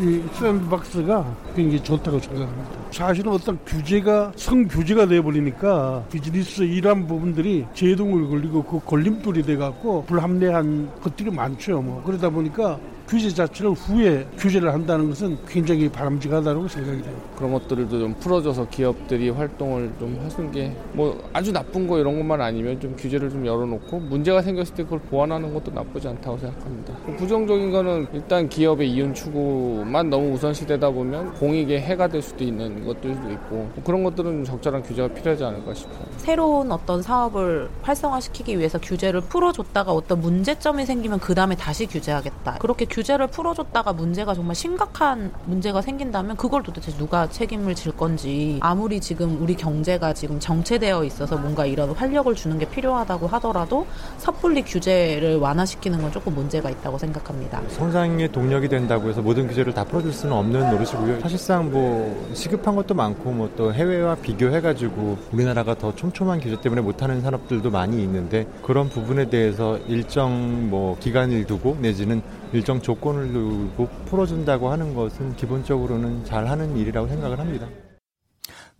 이 샌드박스가 굉장히 좋다고 생각합니다. 사실은 어떤 규제가 성규제가 돼버리니까 비즈니스 일한 부분들이 제동을 걸리고 그 걸림돌이 돼갖고 불합리한 것들이 많죠. 뭐 그러다 보니까 규제 자체를 후에 규제를 한다는 것은 굉장히 바람직하다고 생각이 돼요. 그런 것들도 좀 풀어줘서 기업들이 활동을 좀 하는 게 뭐 아주 나쁜 거 이런 것만 아니면 좀 규제를 좀 열어놓고 문제가 생겼을 때 그걸 보완하는 것도 나쁘지 않다고 생각합니다. 부정적인 거는 일단 기업의 이윤 추구만 너무 우선시되다 보면 공익에 해가 될 수도 있는 것들도 있고 뭐 그런 것들은 적절한 규제가 필요하지 않을까 싶어요. 새로운 어떤 사업을 활성화시키기 위해서 규제를 풀어줬다가 어떤 문제점이 생기면 그 다음에 다시 규제하겠다. 그렇게 규 제를 풀어줬다가 문제가 정말 심각한 문제가 생긴다면 그걸 도대체 누가 책임을 질 건지 아무리 지금 우리 경제가 지금 정체되어 있어서 뭔가 이런 활력을 주는 게 필요하다고 하더라도 섣불리 규제를 완화시키는 건 조금 문제가 있다고 생각합니다. 성장의 동력이 된다고 해서 모든 규제를 다 풀어줄 수는 없는 노릇이고요. 사실상 뭐 시급한 것도 많고 뭐 또 해외와 비교해가지고 우리나라가 더 촘촘한 규제 때문에 못하는 산업들도 많이 있는데 그런 부분에 대해서 일정 뭐 기간을 두고 내지는 일정 조건을 두고 풀어준다고 하는 것은 기본적으로는 잘하는 일이라고 생각을 합니다.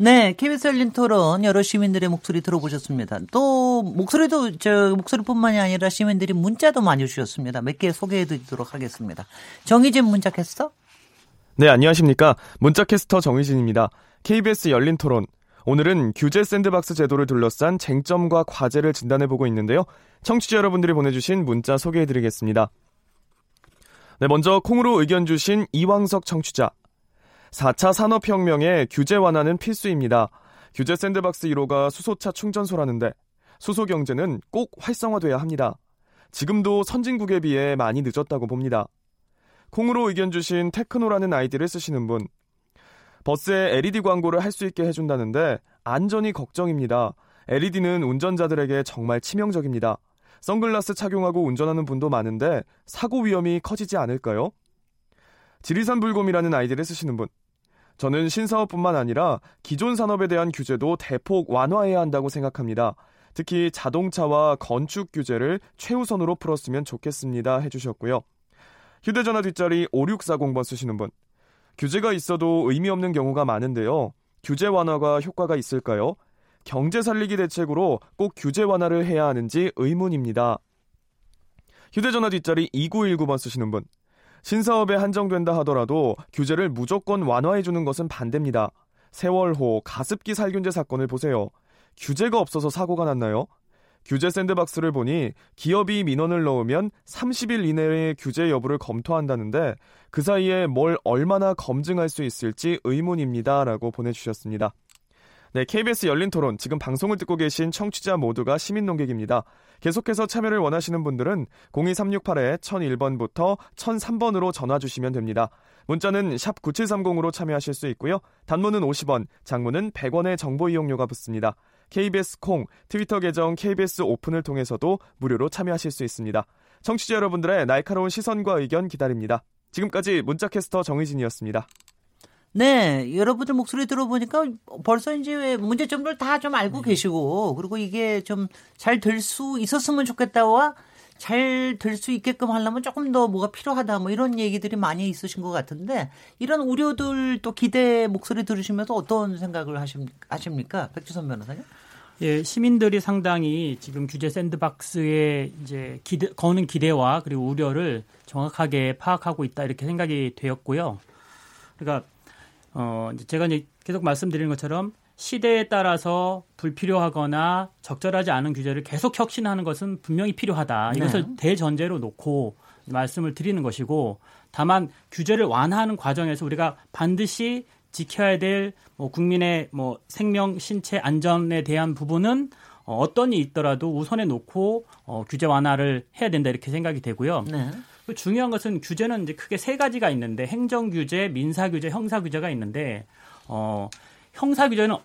네, KBS 열린 토론 여러 시민들의 목소리 들어보셨습니다. 또 목소리도 저 목소리뿐만이 아니라 시민들이 문자도 많이 주셨습니다. 몇 개 소개해드리도록 하겠습니다. 정희진 문자 캐스터. 네, 안녕하십니까. 문자 캐스터 정희진입니다. KBS 열린 토론. 오늘은 규제 샌드박스 제도를 둘러싼 쟁점과 과제를 진단해보고 있는데요. 청취자 여러분들이 보내주신 문자 소개해드리겠습니다. 네, 먼저 콩으로 의견 주신 이왕석 청취자. 4차 산업혁명에 규제 완화는 필수입니다. 규제 샌드박스 1호가 수소차 충전소라는데 수소 경제는 꼭 활성화돼야 합니다. 지금도 선진국에 비해 많이 늦었다고 봅니다. 콩으로 의견 주신 테크노라는 아이디를 쓰시는 분. 버스에 LED 광고를 할 수 있게 해준다는데 안전이 걱정입니다. LED는 운전자들에게 정말 치명적입니다. 선글라스 착용하고 운전하는 분도 많은데 사고 위험이 커지지 않을까요? 지리산 불곰이라는 아이디를 쓰시는 분. 저는 신사업뿐만 아니라 기존 산업에 대한 규제도 대폭 완화해야 한다고 생각합니다. 특히 자동차와 건축 규제를 최우선으로 풀었으면 좋겠습니다. 해주셨고요. 휴대전화 뒷자리 5640번 쓰시는 분. 규제가 있어도 의미 없는 경우가 많은데요. 규제 완화가 효과가 있을까요? 경제 살리기 대책으로 꼭 규제 완화를 해야 하는지 의문입니다. 휴대전화 뒷자리 2919번 쓰시는 분. 신사업에 한정된다 하더라도 규제를 무조건 완화해주는 것은 반대입니다. 세월호 가습기 살균제 사건을 보세요. 규제가 없어서 사고가 났나요? 규제 샌드박스를 보니 기업이 민원을 넣으면 30일 이내에 규제 여부를 검토한다는데 그 사이에 뭘 얼마나 검증할 수 있을지 의문입니다. 라고 보내주셨습니다. 네, KBS 열린 토론. 지금 방송을 듣고 계신 청취자 모두가 시민 농객입니다. 계속해서 참여를 원하시는 분들은 02368-1001번부터 1003번으로 전화 주시면 됩니다. 문자는 샵 9730으로 참여하실 수 있고요. 단문은 50원, 장문은 100원의 정보 이용료가 붙습니다. KBS 콩, 트위터 계정 KBS 오픈을 통해서도 무료로 참여하실 수 있습니다. 청취자 여러분들의 날카로운 시선과 의견 기다립니다. 지금까지 문자캐스터 정의진이었습니다. 네, 여러분들 목소리 들어보니까 벌써 이제 문제점들 다 좀 알고 네. 계시고, 그리고 이게 좀 잘 될 수 있었으면 좋겠다와 잘 될 수 있게끔 하려면 조금 더 뭐가 필요하다, 뭐 이런 얘기들이 많이 있으신 것 같은데, 이런 우려들 또 기대 목소리 들으시면서 어떤 생각을 하십니까? 백주선 변호사님? 예, 시민들이 상당히 지금 규제 샌드박스에 이제 기대, 거는 기대와 그리고 우려를 정확하게 파악하고 있다 이렇게 생각이 되었고요. 그러니까 어, 제가 이제 계속 말씀드리는 것처럼 시대에 따라서 불필요하거나 적절하지 않은 규제를 계속 혁신하는 것은 분명히 필요하다. 이것을 네. 대전제로 놓고 말씀을 드리는 것이고 다만 규제를 완화하는 과정에서 우리가 반드시 지켜야 될 뭐 국민의 뭐 생명, 신체 안전에 대한 부분은 어, 어떤 일이 있더라도 우선에 놓고 어, 규제 완화를 해야 된다 이렇게 생각이 되고요. 네. 그 중요한 것은 규제는 이제 크게 세 가지가 있는데 행정 규제, 민사 규제, 형사 규제가 있는데 어, 형사 규제는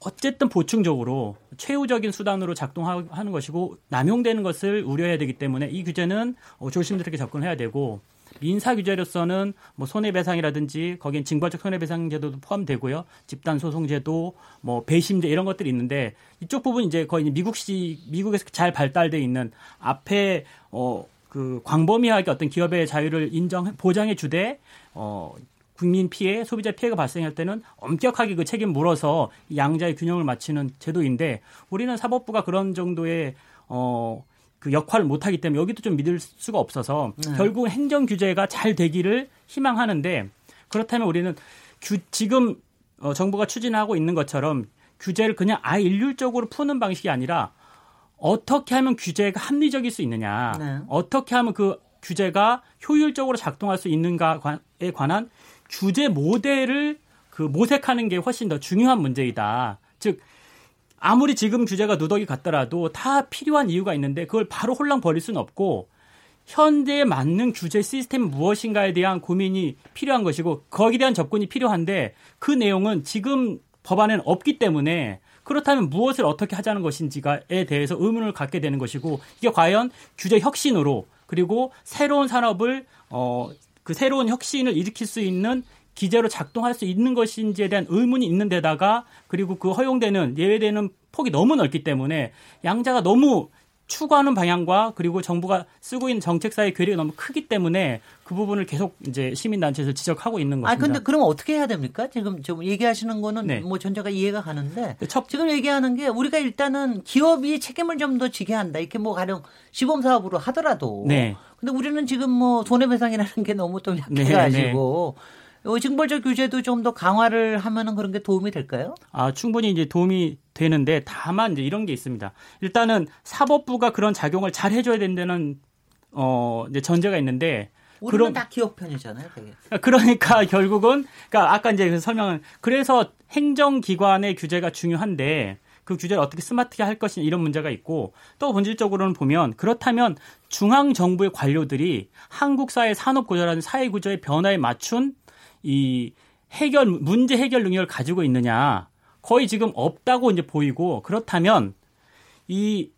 어쨌든 보충적으로 최후적인 수단으로 작동하는 것이고 남용되는 것을 우려해야 되기 때문에 이 규제는 어, 조심스럽게 접근해야 되고 민사 규제로서는 뭐 손해배상이라든지 거기엔 징벌적 손해배상 제도도 포함되고요. 집단 소송 제도, 뭐 배심제 이런 것들이 있는데 이쪽 부분 이제 거의 미국시 미국에서 잘 발달돼 있는 앞에 어 그 광범위하게 어떤 기업의 자유를 인정 보장해 주되 어 국민 피해, 소비자 피해가 발생할 때는 엄격하게 그 책임 물어서 양자의 균형을 맞추는 제도인데 우리는 사법부가 그런 정도의 어 그 역할을 못하기 때문에 여기도 좀 믿을 수가 없어서 네. 결국 행정 규제가 잘 되기를 희망하는데 그렇다면 우리는 규, 지금 어, 정부가 추진하고 있는 것처럼 규제를 그냥 아예 일률적으로 푸는 방식이 아니라 어떻게 하면 규제가 합리적일 수 있느냐, 네. 어떻게 하면 그 규제가 효율적으로 작동할 수 있는가에 관한 규제 모델을 그 모색하는 게 훨씬 더 중요한 문제이다. 즉 아무리 지금 규제가 누더기 같더라도 다 필요한 이유가 있는데 그걸 바로 홀랑 버릴 수는 없고 현대에 맞는 규제 시스템 무엇인가에 대한 고민이 필요한 것이고 거기에 대한 접근이 필요한데 그 내용은 지금 법안에는 없기 때문에 그렇다면 무엇을 어떻게 하자는 것인지에 대해서 의문을 갖게 되는 것이고 이게 과연 규제 혁신으로 그리고 새로운 산업을 어 그 새로운 혁신을 일으킬 수 있는 기재로 작동할 수 있는 것인지에 대한 의문이 있는 데다가 그리고 그 허용되는 예외되는 폭이 너무 넓기 때문에 양자가 너무 추구하는 방향과 그리고 정부가 쓰고 있는 정책 사이의 괴리가 너무 크기 때문에 그 부분을 계속 이제 시민단체에서 지적하고 있는 것입니다. 아 근데 그럼 어떻게 해야 됩니까? 지금 좀 얘기하시는 거는 네. 뭐 전제가 이해가 가는데 네, 첫... 지금 얘기하는 게 우리가 일단은 기업이 책임을 좀 더 지게 한다. 이렇게 뭐 가령 시범 사업으로 하더라도. 네. 근데 우리는 지금 뭐 손해배상이라는 게 너무 또 약해가지고. 네, 네. 징벌적 규제도 좀 더 강화를 하면은 그런 게 도움이 될까요? 아, 충분히 이제 도움이 되는데 다만 이제 이런 게 있습니다. 일단은 사법부가 그런 작용을 잘 해줘야 된다는 어 이제 전제가 있는데 그런, 다 기업 편이잖아요, 되게. 그러니까 결국은 그러니까 아까 이제 그 설명은 그래서 행정기관의 규제가 중요한데 그 규제를 어떻게 스마트하게 할 것이냐 이런 문제가 있고 또 본질적으로는 보면 그렇다면 중앙 정부의 관료들이 한국 사회 산업 구조라는 사회 구조의 변화에 맞춘 이 해결 문제 해결 능력을 가지고 있느냐 거의 지금 없다고 이제 보이고 그렇다면 이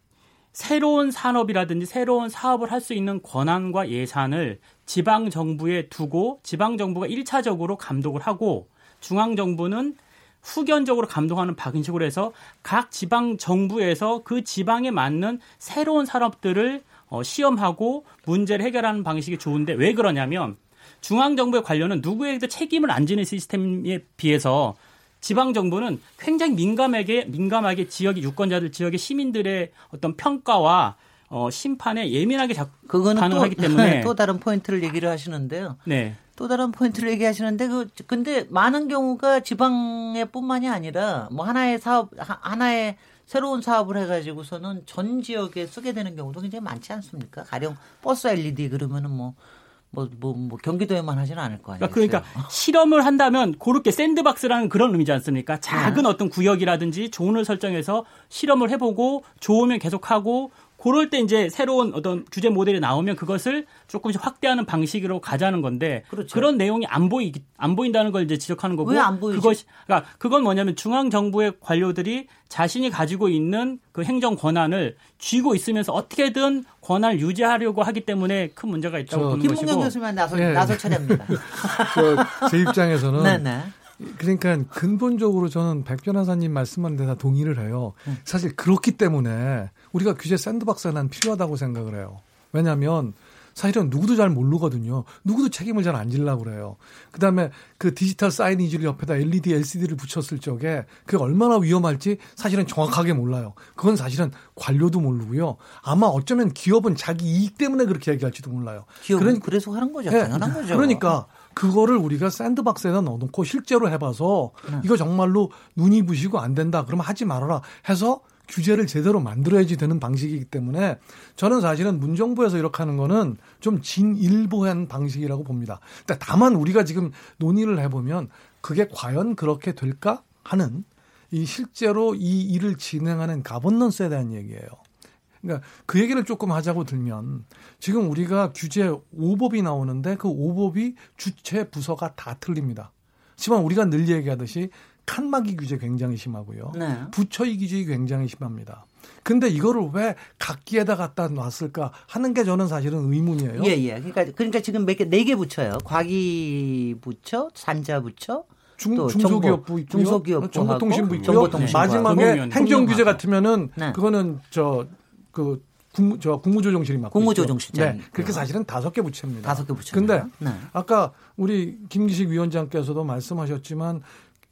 새로운 산업이라든지 새로운 사업을 할 수 있는 권한과 예산을 지방 정부에 두고 지방 정부가 1차적으로 감독을 하고 중앙 정부는 후견적으로 감독하는 방식으로 해서 각 지방 정부에서 그 지방에 맞는 새로운 산업들을 어, 시험하고 문제를 해결하는 방식이 좋은데 왜 그러냐면 중앙 정부의 관료는 누구에게도 책임을 안 지는 시스템에 비해서 지방 정부는 굉장히 민감하게 민감하게 지역의 유권자들 지역의 시민들의 어떤 평가와 어, 심판에 예민하게 작, 그거는 반응하기 또, 때문에 또 다른 포인트를 얘기를 하시는데요. 네. 또 다른 포인트를 얘기하시는데 그 근데 많은 경우가 지방에뿐만이 아니라 뭐 하나의 사업 하나의 새로운 사업을 해가지고서는 전 지역에 쓰게 되는 경우도 굉장히 많지 않습니까? 가령 버스 LED 그러면은 뭐 뭐, 뭐, 뭐, 경기도에만 하지는 않을 거 아니에요. 그러니까, 실험을 한다면 그렇게 샌드박스라는 그런 의미지 않습니까? 작은 네. 어떤 구역이라든지 존을 설정해서 실험을 해보고 좋으면 계속하고 그럴 때 이제 새로운 어떤 규제 모델이 나오면 그것을 조금씩 확대하는 방식으로 가자는 건데 그렇죠. 그런 내용이 안 보이 안 보인다는 걸 이제 지적하는 거고? 그것이 그러니까 그건 뭐냐면 중앙 정부의 관료들이 자신이 가지고 있는 그 행정 권한을 쥐고 있으면서 어떻게든 권한을 유지하려고 하기 때문에 큰 문제가 있다고 보는 것이고. 김문경 교수님 나설 네. 나설 차례입니다. 제 입장에서는 네네. 네. 그러니까 근본적으로 저는 백 변호사님 말씀하는 데 다 동의를 해요. 음. 사실 그렇기 때문에 우리가 규제 샌드박스가 난 필요하다고 생각을 해요. 왜냐하면 사실은 누구도 잘 모르거든요. 누구도 책임을 잘 안 질라고 그래요. 그다음에 그 디지털 사이니지를 옆에다 LED, LCD를 붙였을 적에 그게 얼마나 위험할지 사실은 정확하게 몰라요. 그건 사실은 관료도 모르고요. 아마 어쩌면 기업은 자기 이익 때문에 그렇게 얘기할지도 몰라요. 기업은 그러니까, 그래서 하는 거죠. 네, 당연한 거죠. 그러니까 그거를 우리가 샌드박스에다 넣어놓고 실제로 해봐서 네. 이거 정말로 눈이 부시고 안 된다. 그러면 하지 말아라 해서 규제를 제대로 만들어야지 되는 방식이기 때문에 저는 사실은 문정부에서 이렇게 하는 거는 좀 진일보한 방식이라고 봅니다. 다만 우리가 지금 논의를 해보면 그게 과연 그렇게 될까 하는 이 실제로 이 일을 진행하는 가버넌스에 대한 얘기예요. 그러니까 그 얘기를 조금 하자고 들면 지금 우리가 규제 5법이 나오는데 그 5법이 주체 부서가 다 틀립니다. 하지만 우리가 늘 얘기하듯이 칸막이 규제 굉장히 심하고요. 네. 부처이 규제 굉장히 심합니다. 근데 이거를 왜 각기에다 갖다 놨을까 하는 게 저는 사실은 의문이에요. 예, 예. 그러니까 그러니까 지금 몇 개 네 개 부처요. 과기 부처, 산자 부처, 중, 중소기업부 있고요. 중소기업부 정보통신부 있고요. 정보통신부 마지막에 행정규제 같으면은 네. 그거는 저그 국무, 저 국무조정실이 맡고 국무조정실장. 네, 그렇게 사실은 다섯 개 부처입니다. 다섯 개 부처. 근데 네. 아까 우리 김기식 위원장께서도 말씀하셨지만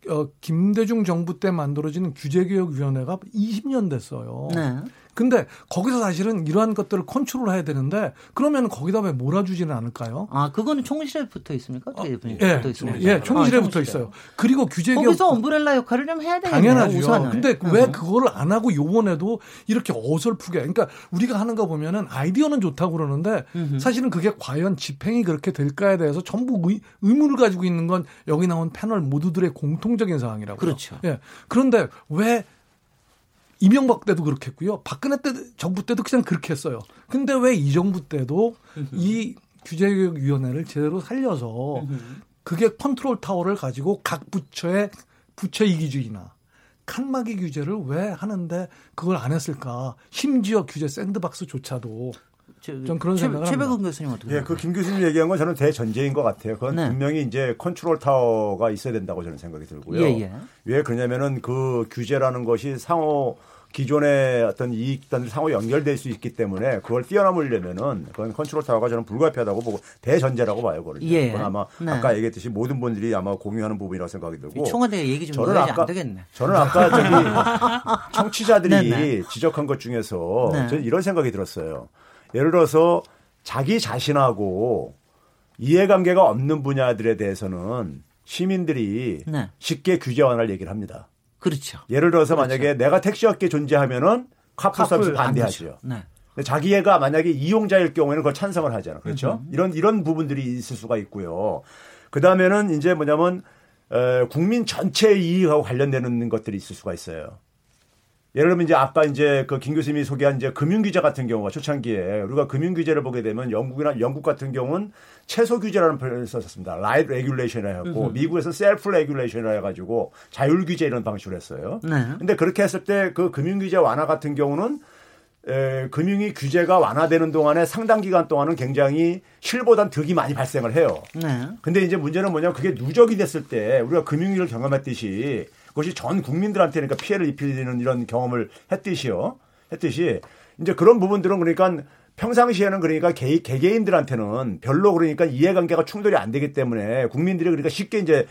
어, 김대중 정부 때 만들어진 규제개혁위원회가 20년 됐어요. 네. 근데 거기서 사실은 이러한 것들을 컨트롤 해야 되는데 그러면 거기다 왜 몰아주지는 않을까요? 아, 그거는 총실에 붙어 있습니까? 어, 예, 붙어 있습니다. 예, 총실에 아, 붙어 있어요. 그리고 규제 거기서 엄브렐라 역할을 좀 해야 되겠네요. 당연하죠. 근데 왜 그거를 안 하고 요번에도 이렇게 어설프게 그러니까 우리가 하는 거 보면은 아이디어는 좋다고 그러는데 사실은 그게 과연 집행이 그렇게 될까에 대해서 전부 의, 의문을 가지고 있는 건 여기 나온 패널 모두들의 공통적인 상황이라고요. 그렇죠. 예. 그런데 왜 이명박 때도 그렇게 했고요. 박근혜 때 정부 때도 그냥 그렇게 했어요. 근데 왜 이 정부 때도 이 규제개혁위원회를 제대로 살려서 그게 컨트롤 타워를 가지고 각 부처의 부처 이기주의나 칸막이 규제를 왜 하는데 그걸 안 했을까? 심지어 규제 샌드박스조차도 좀 그런 생각을 최배근 교수님 어떻게? 예, 그김 교수님 얘기한 건 저는 대전제인 것 같아요. 그건 네. 분명히 이제 컨트롤 타워가 있어야 된다고 저는 생각이 들고요. 예, 예. 왜 그러냐면은 그 규제라는 것이 상호 기존의 어떤 이익단들 상호 연결될 수 있기 때문에 그걸 뛰어넘으려면은 그건 컨트롤 타워가 저는 불가피하다고 보고 대전제라고 봐요, 그걸. 예. 그건 아마 네. 아까 얘기했듯이 모든 분들이 아마 공유하는 부분이라고 생각이 들고. 청와대 얘기 좀 저는 아까 되겠네. 저는 아까 저기 청취자들이 네, 네. 지적한 것 중에서 네. 저는 이런 생각이 들었어요. 예를 들어서 자기 자신하고 이해관계가 없는 분야들에 대해서는 시민들이 네. 쉽게 규제 완화를 얘기를 합니다. 그렇죠. 예를 들어서 그렇죠. 만약에 내가 택시업계 존재하면은 카풀 서비스 반대하죠. 네. 자기애가 만약에 이용자일 경우에는 그걸 찬성을 하잖아요. 그렇죠? 음. 이런 이런 부분들이 있을 수가 있고요. 그 다음에는 이제 뭐냐면 에, 국민 전체 이익하고 관련되는 것들이 있을 수가 있어요. 예를 들면 이제 아까 이제 그 김 교수님이 소개한 이제 금융 규제 같은 경우가 초창기에 우리가 금융 규제를 보게 되면 영국이나 영국 같은 경우는 최소 규제라는 표현을 썼습니다. light regulation이라 해갖고 미국에서 self regulation이라 해가지고 자율 규제 이런 방식으로 했어요. 네. 근데 그렇게 했을 때 그 금융 규제 완화 같은 경우는 에, 금융위 규제가 완화되는 동안에 상당 기간 동안은 굉장히 실보단 득이 많이 발생을 해요. 네. 근데 이제 문제는 뭐냐면 그게 누적이 됐을 때 우리가 금융위기를 경험했듯이 그것이 전 국민들한테 그러니까 피해를 입히는 이런 경험을 했듯이요. 했듯이 이제 그런 부분들은 그러니까 평상시에는 그러니까 개, 개개인들한테는 별로 그러니까 이해관계가 충돌이 안 되기 때문에 국민들이 그러니까 쉽게 이제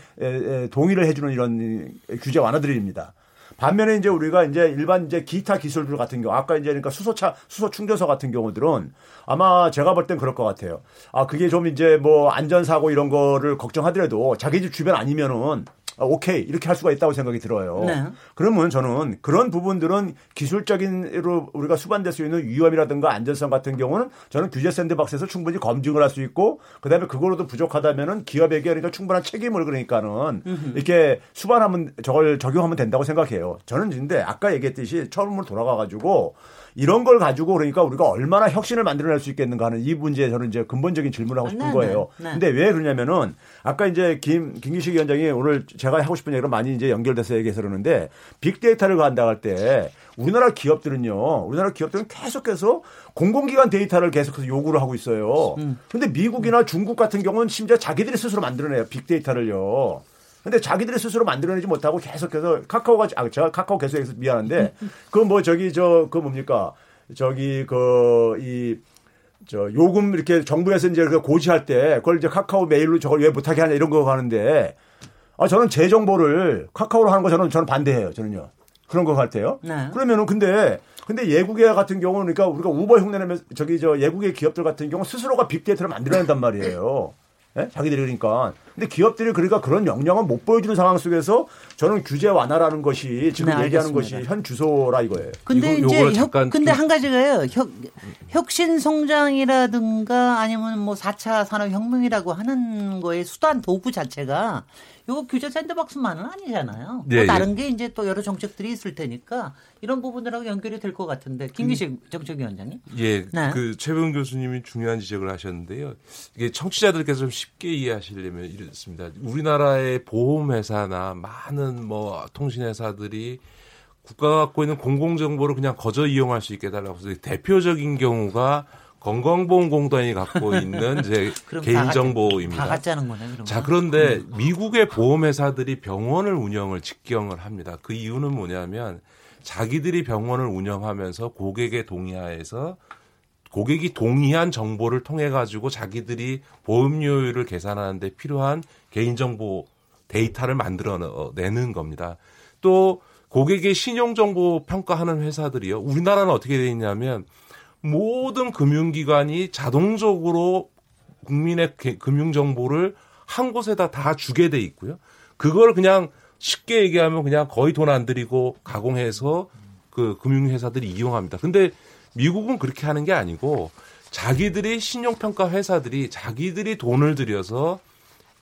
동의를 해주는 이런 규제 완화들입니다. 반면에 이제 우리가 이제 일반 이제 기타 기술들 같은 경우 아까 이제 그러니까 수소차 수소 충전소 같은 경우들은 아마 제가 볼 땐 그럴 것 같아요. 아 그게 좀 이제 뭐 안전 사고 이런 거를 걱정하더라도 자기 집 주변 아니면은 아, 오케이 이렇게 할 수가 있다고 생각이 들어요. 네. 그러면 저는 그런 부분들은 기술적인으로 우리가 수반될 수 있는 위험이라든가 안전성 같은 경우는 저는 규제 샌드박스에서 충분히 검증을 할 수 있고 그다음에 그거로도 부족하다면은 기업에게 그러니까 충분한 책임을 그러니까는 음흠. 이렇게 수반하면 저걸 적용하면 된다고 생각해요. 저는 근데 아까 얘기했듯이 처음으로 돌아가 가지고 이런 걸 가지고 그러니까 우리가 얼마나 혁신을 만들어낼 수 있겠는가 하는 이 문제에 저는 이제 근본적인 질문을 하고 싶은 네, 거예요. 네, 네. 근데 왜 그러냐면은 아까 이제 김, 김기식 위원장이 오늘 제가 하고 싶은 얘기를 많이 이제 연결돼서 얘기해서 그러는데 빅데이터를 간다 할 때 우리나라 기업들은요, 우리나라 기업들은 계속해서 공공기관 데이터를 계속해서 요구를 하고 있어요. 음. 근데 미국이나 중국 같은 경우는 심지어 자기들이 스스로 만들어내요. 빅데이터를요. 근데 자기들이 스스로 만들어내지 못하고 계속해서 카카오가 아 제가 카카오 계속 해서 미안한데 그 뭐 저기 저 그 뭡니까 저기 그이 저 요금 이렇게 정부에서 이제 그 고지할 때 그걸 이제 카카오 메일로 저걸 왜 못하게 하냐 이런 거 하는데 아 저는 제 정보를 카카오로 하는 거 저는 저는 반대해요 저는요 그런 거할 때요. 네. 그러면은 근데 근데 예국의 같은 경우는 그러니까 우리가 우버 흉내내면 저기 저 예국의 기업들 같은 경우 스스로가 빅데이터를 만들어낸단 말이에요. 예? 자기들이 그러니까. 근데 기업들이 그러니까 그런 역량을 못 보여주는 상황 속에서 저는 규제 완화라는 것이 지금 네, 얘기하는 것이 현 주소라 이거예요. 근데 이거, 이제 혁, 근데 한 가지가요. 혁, 혁신 성장이라든가 아니면 뭐 4차 산업 혁명이라고 하는 거의 수단 도구 자체가 이거 규제 샌드박스만은 아니잖아요. 네, 또 다른 게 이제 또 여러 정책들이 있을 테니까 이런 부분들하고 연결이 될 것 같은데 김기식 음. 정책위원장님. 예, 네. 그 최병 교수님이 중요한 지적을 하셨는데요. 이게 청취자들께서 좀 쉽게 이해하시려면 이렇습니다. 우리나라의 보험회사나 많은 뭐 통신회사들이 국가가 갖고 있는 공공정보를 그냥 거저 이용할 수 있게 해달라고 해서 대표적인 경우가 건강보험공단이 갖고 있는 제 개인정보입니다. 다 가짜는 거네. 그러면. 자 그런데 미국의 보험회사들이 병원을 운영을 직경을 합니다. 그 이유는 뭐냐면 자기들이 병원을 운영하면서 고객의 동의하에서 고객이 동의한 정보를 통해 가지고 자기들이 보험료율을 계산하는 데 필요한 개인정보 데이터를 만들어내는 겁니다. 또 고객의 신용정보 평가하는 회사들이요. 우리나라는 어떻게 되어 있냐면 모든 금융기관이 자동적으로 국민의 금융 정보를 한 곳에다 다 주게 돼 있고요. 그걸 그냥 쉽게 얘기하면 그냥 거의 돈 안 들이고 가공해서 그 금융회사들이 이용합니다. 근데 미국은 그렇게 하는 게 아니고 자기들이 신용평가 회사들이 자기들이 돈을 들여서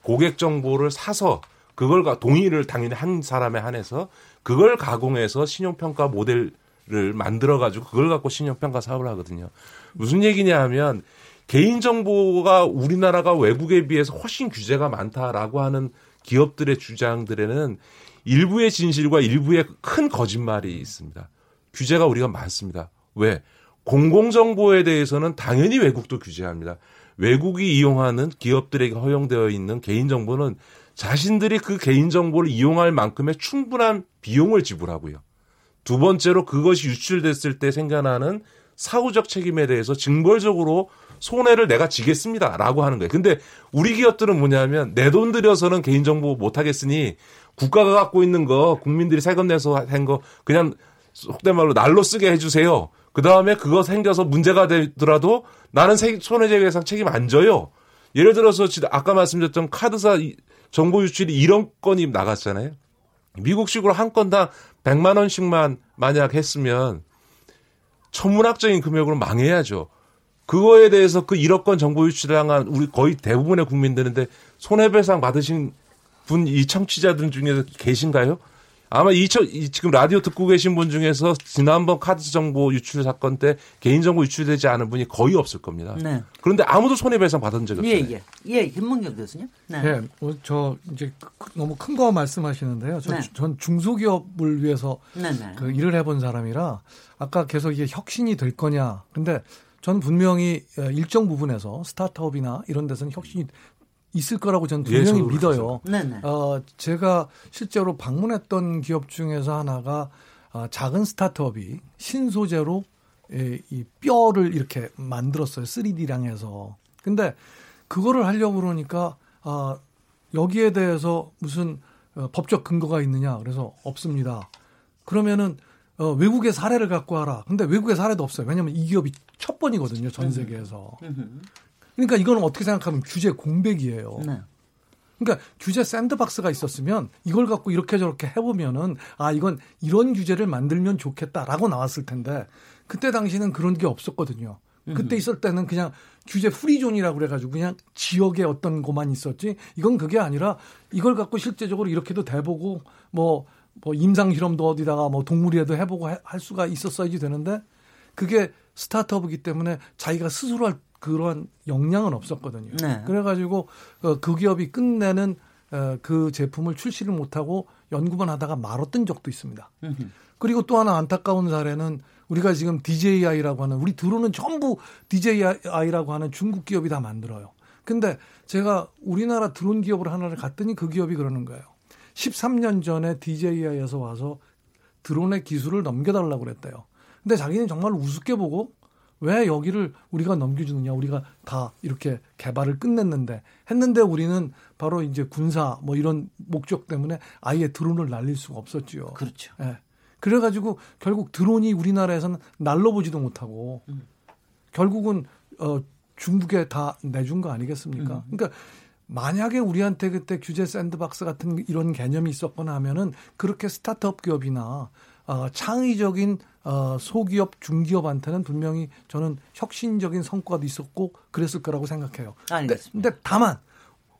고객 정보를 사서 그걸 동의를 당연히 한 사람에 한해서 그걸 가공해서 신용평가 모델 를 만들어 가지고 그걸 갖고 신용 평가 사업을 하거든요. 무슨 얘기냐 하면 개인 정보가 우리나라가 외국에 비해서 훨씬 규제가 많다라고 하는 기업들의 주장들에는 일부의 진실과 일부의 큰 거짓말이 있습니다. 규제가 우리가 많습니다. 왜? 공공정보에 대해서는 당연히 외국도 규제합니다. 외국이 이용하는 기업들에게 허용되어 있는 개인정보는 자신들이 그 개인정보를 이용할 만큼의 충분한 비용을 지불하고요. 두 번째로 그것이 유출됐을 때 생겨나는 사후적 책임에 대해서 징벌적으로 손해를 내가 지겠습니다라고 하는 거예요. 근데 우리 기업들은 뭐냐면 내 돈 들여서는 개인정보 못 하겠으니 국가가 갖고 있는 거 국민들이 세금 내서 한 거 그냥 속된 말로 날로 쓰게 해주세요. 그 다음에 그거 생겨서 문제가 되더라도 나는 손해배상 책임 안 져요. 예를 들어서 아까 말씀드렸던 카드사 정보 유출이 이런 건이 나갔잖아요. 미국식으로 한 건당 100만 원씩만 만약 했으면 천문학적인 금액으로 망해야죠. 그거에 대해서 그 1억 건 정보 유출당한 우리 거의 대부분의 국민들인데 손해배상 받으신 분 이 청취자들 중에서 계신가요? 아마 이천 지금 라디오 듣고 계신 분 중에서 지난번 카드 정보 유출 사건 때 개인 정보 유출되지 않은 분이 거의 없을 겁니다. 네. 그런데 아무도 손해배상 받은 적이 없어요. 예, 예. 예, 김문경 교수님. 네. 네. 뭐저 이제 너무 큰 거 말씀하시는데요. 전, 네. 전 중소기업을 위해서 네, 네. 그 일을 해본 사람이라 아까 계속 이게 혁신이 될 거냐. 근데 전 분명히 일정 부분에서 스타트업이나 이런 데서는 혁신이 있을 거라고 저는 예, 분명히 예, 믿어요. 네네. 어, 제가 실제로 방문했던 기업 중에서 하나가 어, 작은 스타트업이 신소재로 예, 이 뼈를 이렇게 만들었어요. 3D랑 해서. 근데 그거를 하려고 그러니까 아, 여기에 대해서 무슨 어, 법적 근거가 있느냐? 그래서 없습니다. 그러면은 어, 외국의 사례를 갖고 와라. 근데 외국의 사례도 없어요. 왜냐하면 이 기업이 첫 번이거든요. 전 세계에서. 그러니까 이거는 어떻게 생각하면 규제 공백이에요. 네. 그러니까 규제 샌드박스가 있었으면 이걸 갖고 이렇게 저렇게 해보면은 아 이건 이런 규제를 만들면 좋겠다라고 나왔을 텐데 그때 당시는 그런 게 없었거든요. 그때 있을 때는 그냥 규제 프리존이라고 그래가지고 그냥 지역에 어떤 것만 있었지 이건 그게 아니라 이걸 갖고 실제적으로 이렇게도 돼보고 뭐, 뭐 임상 실험도 어디다가 뭐 동물이라도 해보고 할 수가 있었어야지 되는데 그게 스타트업이기 때문에 자기가 스스로 할 그런 역량은 없었거든요. 네. 그래가지고 어, 그 기업이 끝내는 어, 그 제품을 출시를 못하고 연구만 하다가 말았던 적도 있습니다. 그리고 또 하나 안타까운 사례는 우리가 지금 DJI라고 하는 우리 드론은 전부 DJI라고 하는 중국 기업이 다 만들어요. 근데 제가 우리나라 드론 기업을 하나를 갔더니 그 기업이 그러는 거예요. 13년 전에 DJI에서 와서 드론의 기술을 넘겨달라고 그랬대요. 근데 자기는 정말 우습게 보고 왜 여기를 우리가 넘겨주느냐? 우리가 다 이렇게 개발을 끝냈는데 했는데 우리는 바로 이제 군사 뭐 이런 목적 때문에 아예 드론을 날릴 수가 없었지요. 그렇죠. 예. 그래가지고 결국 드론이 우리나라에서는 날려보지도 못하고 음. 결국은 어 중국에 다 내준 거 아니겠습니까? 음. 그러니까 만약에 우리한테 그때 규제 샌드박스 같은 이런 개념이 있었거나 하면은 그렇게 스타트업 기업이나 어, 창의적인 어, 소기업, 중기업한테는 분명히 저는 혁신적인 성과도 있었고 그랬을 거라고 생각해요. 알겠습니다. 근데, 근데 다만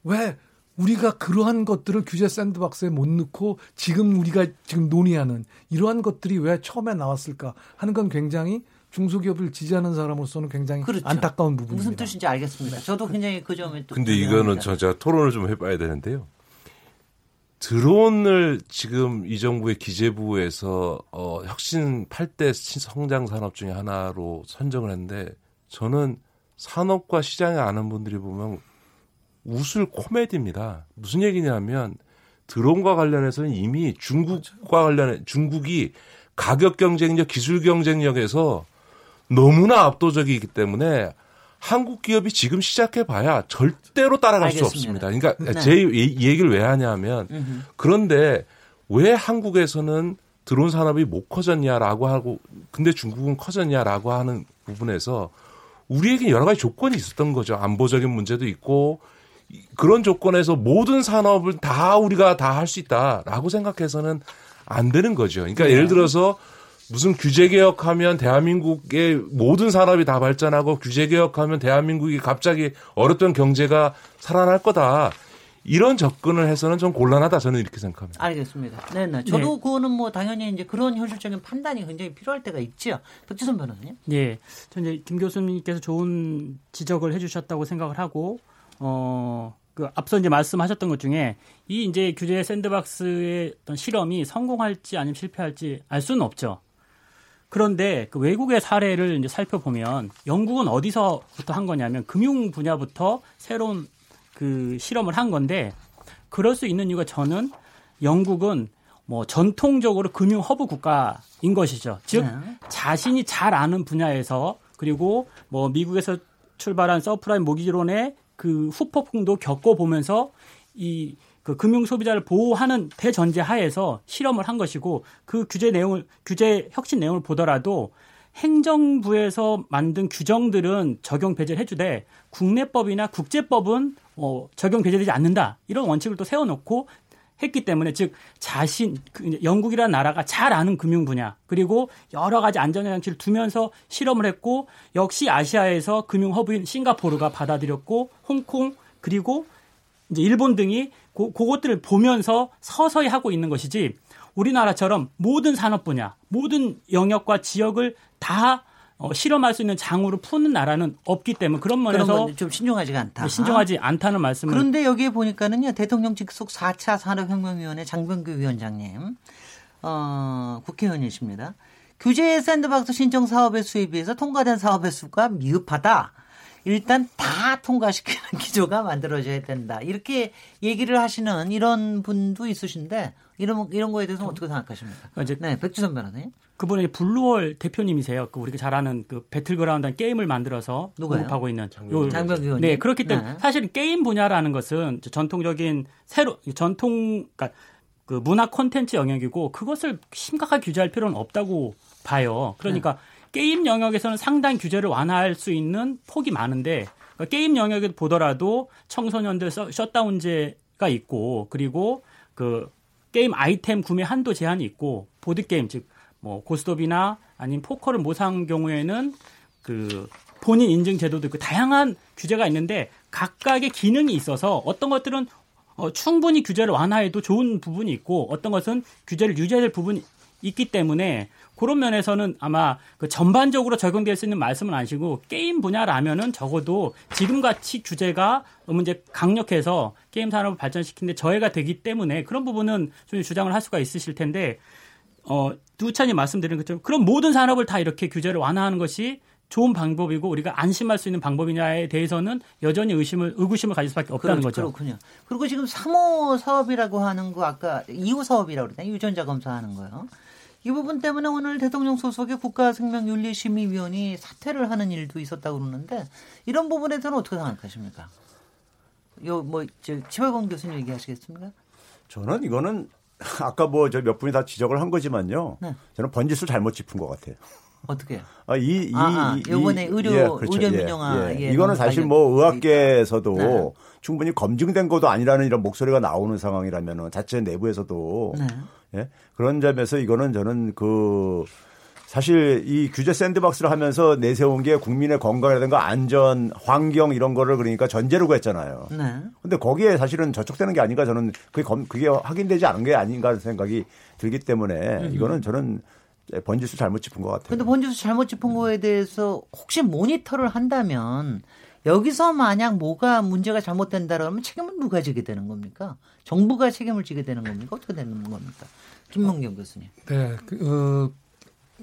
왜 우리가 그러한 것들을 규제 샌드박스에 못 넣고 지금 우리가 지금 논의하는 이러한 것들이 왜 처음에 나왔을까 하는 건 굉장히 중소기업을 지지하는 사람으로서는 굉장히 그렇죠. 안타까운 부분입니다. 무슨 뜻인지 알겠습니다. 저도 굉장히 그 점에 또 근데 이거는 저 제가 토론을 좀 해봐야 되는데요. 드론을 지금 이 정부의 기재부에서 어, 혁신 8대 성장 산업 중에 하나로 선정을 했는데 저는 산업과 시장에 아는 분들이 보면 웃을 코미디입니다. 무슨 얘기냐면 드론과 관련해서는 이미 중국과 관련해 중국이 가격 경쟁력, 기술 경쟁력에서 너무나 압도적이기 때문에 한국 기업이 지금 시작해 봐야 절대로 따라갈 알겠습니다. 수 없습니다. 그러니까 네. 제 얘기를 왜 하냐면 그런데 왜 한국에서는 드론 산업이 못 커졌냐라고 하고 근데 중국은 커졌냐라고 하는 부분에서 우리에게 여러 가지 조건이 있었던 거죠. 안보적인 문제도 있고 그런 조건에서 모든 산업을 다 우리가 다 할 수 있다라고 생각해서는 안 되는 거죠. 그러니까 네. 예를 들어서 무슨 규제 개혁하면 대한민국의 모든 산업이 다 발전하고 규제 개혁하면 대한민국이 갑자기 어렵던 경제가 살아날 거다. 이런 접근을 해서는 좀 곤란하다 저는 이렇게 생각합니다. 알겠습니다. 네, 네. 저도 네. 그거는 뭐 당연히 이제 그런 현실적인 판단이 굉장히 필요할 때가 있죠. 백지선 변호사님. 네, 저 이제 김 교수님께서 좋은 지적을 해주셨다고 생각을 하고 어. 그 앞서 이제 말씀하셨던 것 중에 이 이제 규제 샌드박스의 어떤 실험이 성공할지 아니면 실패할지 알 수는 없죠. 그런데 그 외국의 사례를 이제 살펴보면 영국은 어디서부터 한 거냐면 금융 분야부터 새로운 그 실험을 한 건데 그럴 수 있는 이유가 저는 영국은 뭐 전통적으로 금융 허브 국가인 것이죠. 즉 네. 자신이 잘 아는 분야에서 그리고 뭐 미국에서 출발한 서브프라임 모기지론의 그 후폭풍도 겪어보면서 이 그 금융 소비자를 보호하는 대전제 하에서 실험을 한 것이고 그 규제 내용을 규제 혁신 내용을 보더라도 행정부에서 만든 규정들은 적용 배제를 해주되 국내법이나 국제법은 어, 적용 배제되지 않는다. 이런 원칙을 또 세워놓고 했기 때문에 즉 자신 그 영국이라는 나라가 잘 아는 금융 분야 그리고 여러 가지 안전 장치를 두면서 실험을 했고 역시 아시아에서 금융 허브인 싱가포르가 받아들였고 홍콩 그리고 이제 일본 등이 고, 그것들을 보면서 서서히 하고 있는 것이지 우리나라처럼 모든 산업 분야, 모든 영역과 지역을 다 어, 실험할 수 있는 장으로 푸는 나라는 없기 때문에 그런 면에서 좀 신중하지가 않다. 네, 신중하지 않다는 말씀을. 그런데 여기에 보니까는요 대통령 직속 4차 산업혁명위원회 장병규 위원장님, 어, 국회의원이십니다. 규제 샌드박스 신청 사업의 수에 비해서 통과된 사업의 수가 미흡하다. 일단 다 통과시키는 기조가 만들어져야 된다. 이렇게 얘기를 하시는 이런 분도 있으신데 이런 이런 거에 대해서 어떻게 생각하십니까? 그러니까 이제 네, 백주선 변호사님. 그분이 블루홀 대표님이세요. 그 우리가 잘 아는 그 배틀그라운드 게임을 만들어서 공급하고 있는 장병규 위원. 네, 그렇기 때문에 네. 사실 게임 분야라는 것은 전통적인 새로 전통 그러니까 그 문화 콘텐츠 영역이고 그것을 심각하게 규제할 필요는 없다고 봐요. 그러니까 네. 게임 영역에서는 상당 규제를 완화할 수 있는 폭이 많은데 그러니까 게임 영역에 보더라도 청소년들 셧다운제가 있고 그리고 그 게임 아이템 구매 한도 제한이 있고 보드 게임 즉 뭐 고스톱이나 아니면 포커를 모사한 경우에는 그 본인 인증 제도도 있고 다양한 규제가 있는데 각각의 기능이 있어서 어떤 것들은 어, 충분히 규제를 완화해도 좋은 부분이 있고 어떤 것은 규제를 유지해야 될 부분이 있기 때문에 그런 면에서는 아마 그 전반적으로 적용될 수 있는 말씀은 아니시고 게임 분야라면은 적어도 지금같이 규제가 너무 이제 강력해서 게임 산업을 발전시키는데 저해가 되기 때문에 그런 부분은 좀 주장을 할 수가 있으실 텐데 어 두찬이 말씀드린 것처럼 그럼 모든 산업을 다 이렇게 규제를 완화하는 것이 좋은 방법이고 우리가 안심할 수 있는 방법이냐에 대해서는 여전히 의심을 의구심을 가질 수밖에 없다는 그렇, 거죠. 그렇군요. 그리고 지금 3호 사업이라고 하는 거 아까 2호 사업이라고 그랬나요? 유전자 검사하는 거요. 이 부분 때문에 오늘 대통령 소속의 국가생명윤리심의위원이 사퇴를 하는 일도 있었다고 그러는데 이런 부분에 대해서는 어떻게 생각하십니까? 요뭐 치발광 교수님 얘기하시겠습니까? 저는 이거는 아까 뭐 저 몇 분이 다 지적을 한 거지만요. 네. 저는 번지수 잘못 짚은 것 같아요. 어떻게? 아, 이, 이, 아, 아, 요번에 의료, 예, 그렇죠. 의료 민영화. 예, 예. 이거는 사실 뭐 의학계에서도 네. 충분히 검증된 것도 아니라는 이런 목소리가 나오는 상황이라면 자체 내부에서도 네. 예? 그런 점에서 이거는 저는 그 사실 이 규제 샌드박스를 하면서 내세운 게 국민의 건강이라든가 안전, 환경 이런 거를 그러니까 전제로 했잖아요. 네. 근데 거기에 사실은 저촉되는 게 아닌가 저는 그게, 검, 그게 확인되지 않은 게 아닌가 하는 생각이 들기 때문에 이거는 저는 번지수 잘못 짚은 것 같아요. 근데 번지수 잘못 짚은 거에 대해서 혹시 모니터를 한다면 여기서 만약 뭐가 문제가 잘못된다라면 책임은 누가 지게 되는 겁니까? 정부가 책임을 지게 되는 겁니까? 어떻게 되는 겁니까? 김문경 교수님. 네, 그, 어,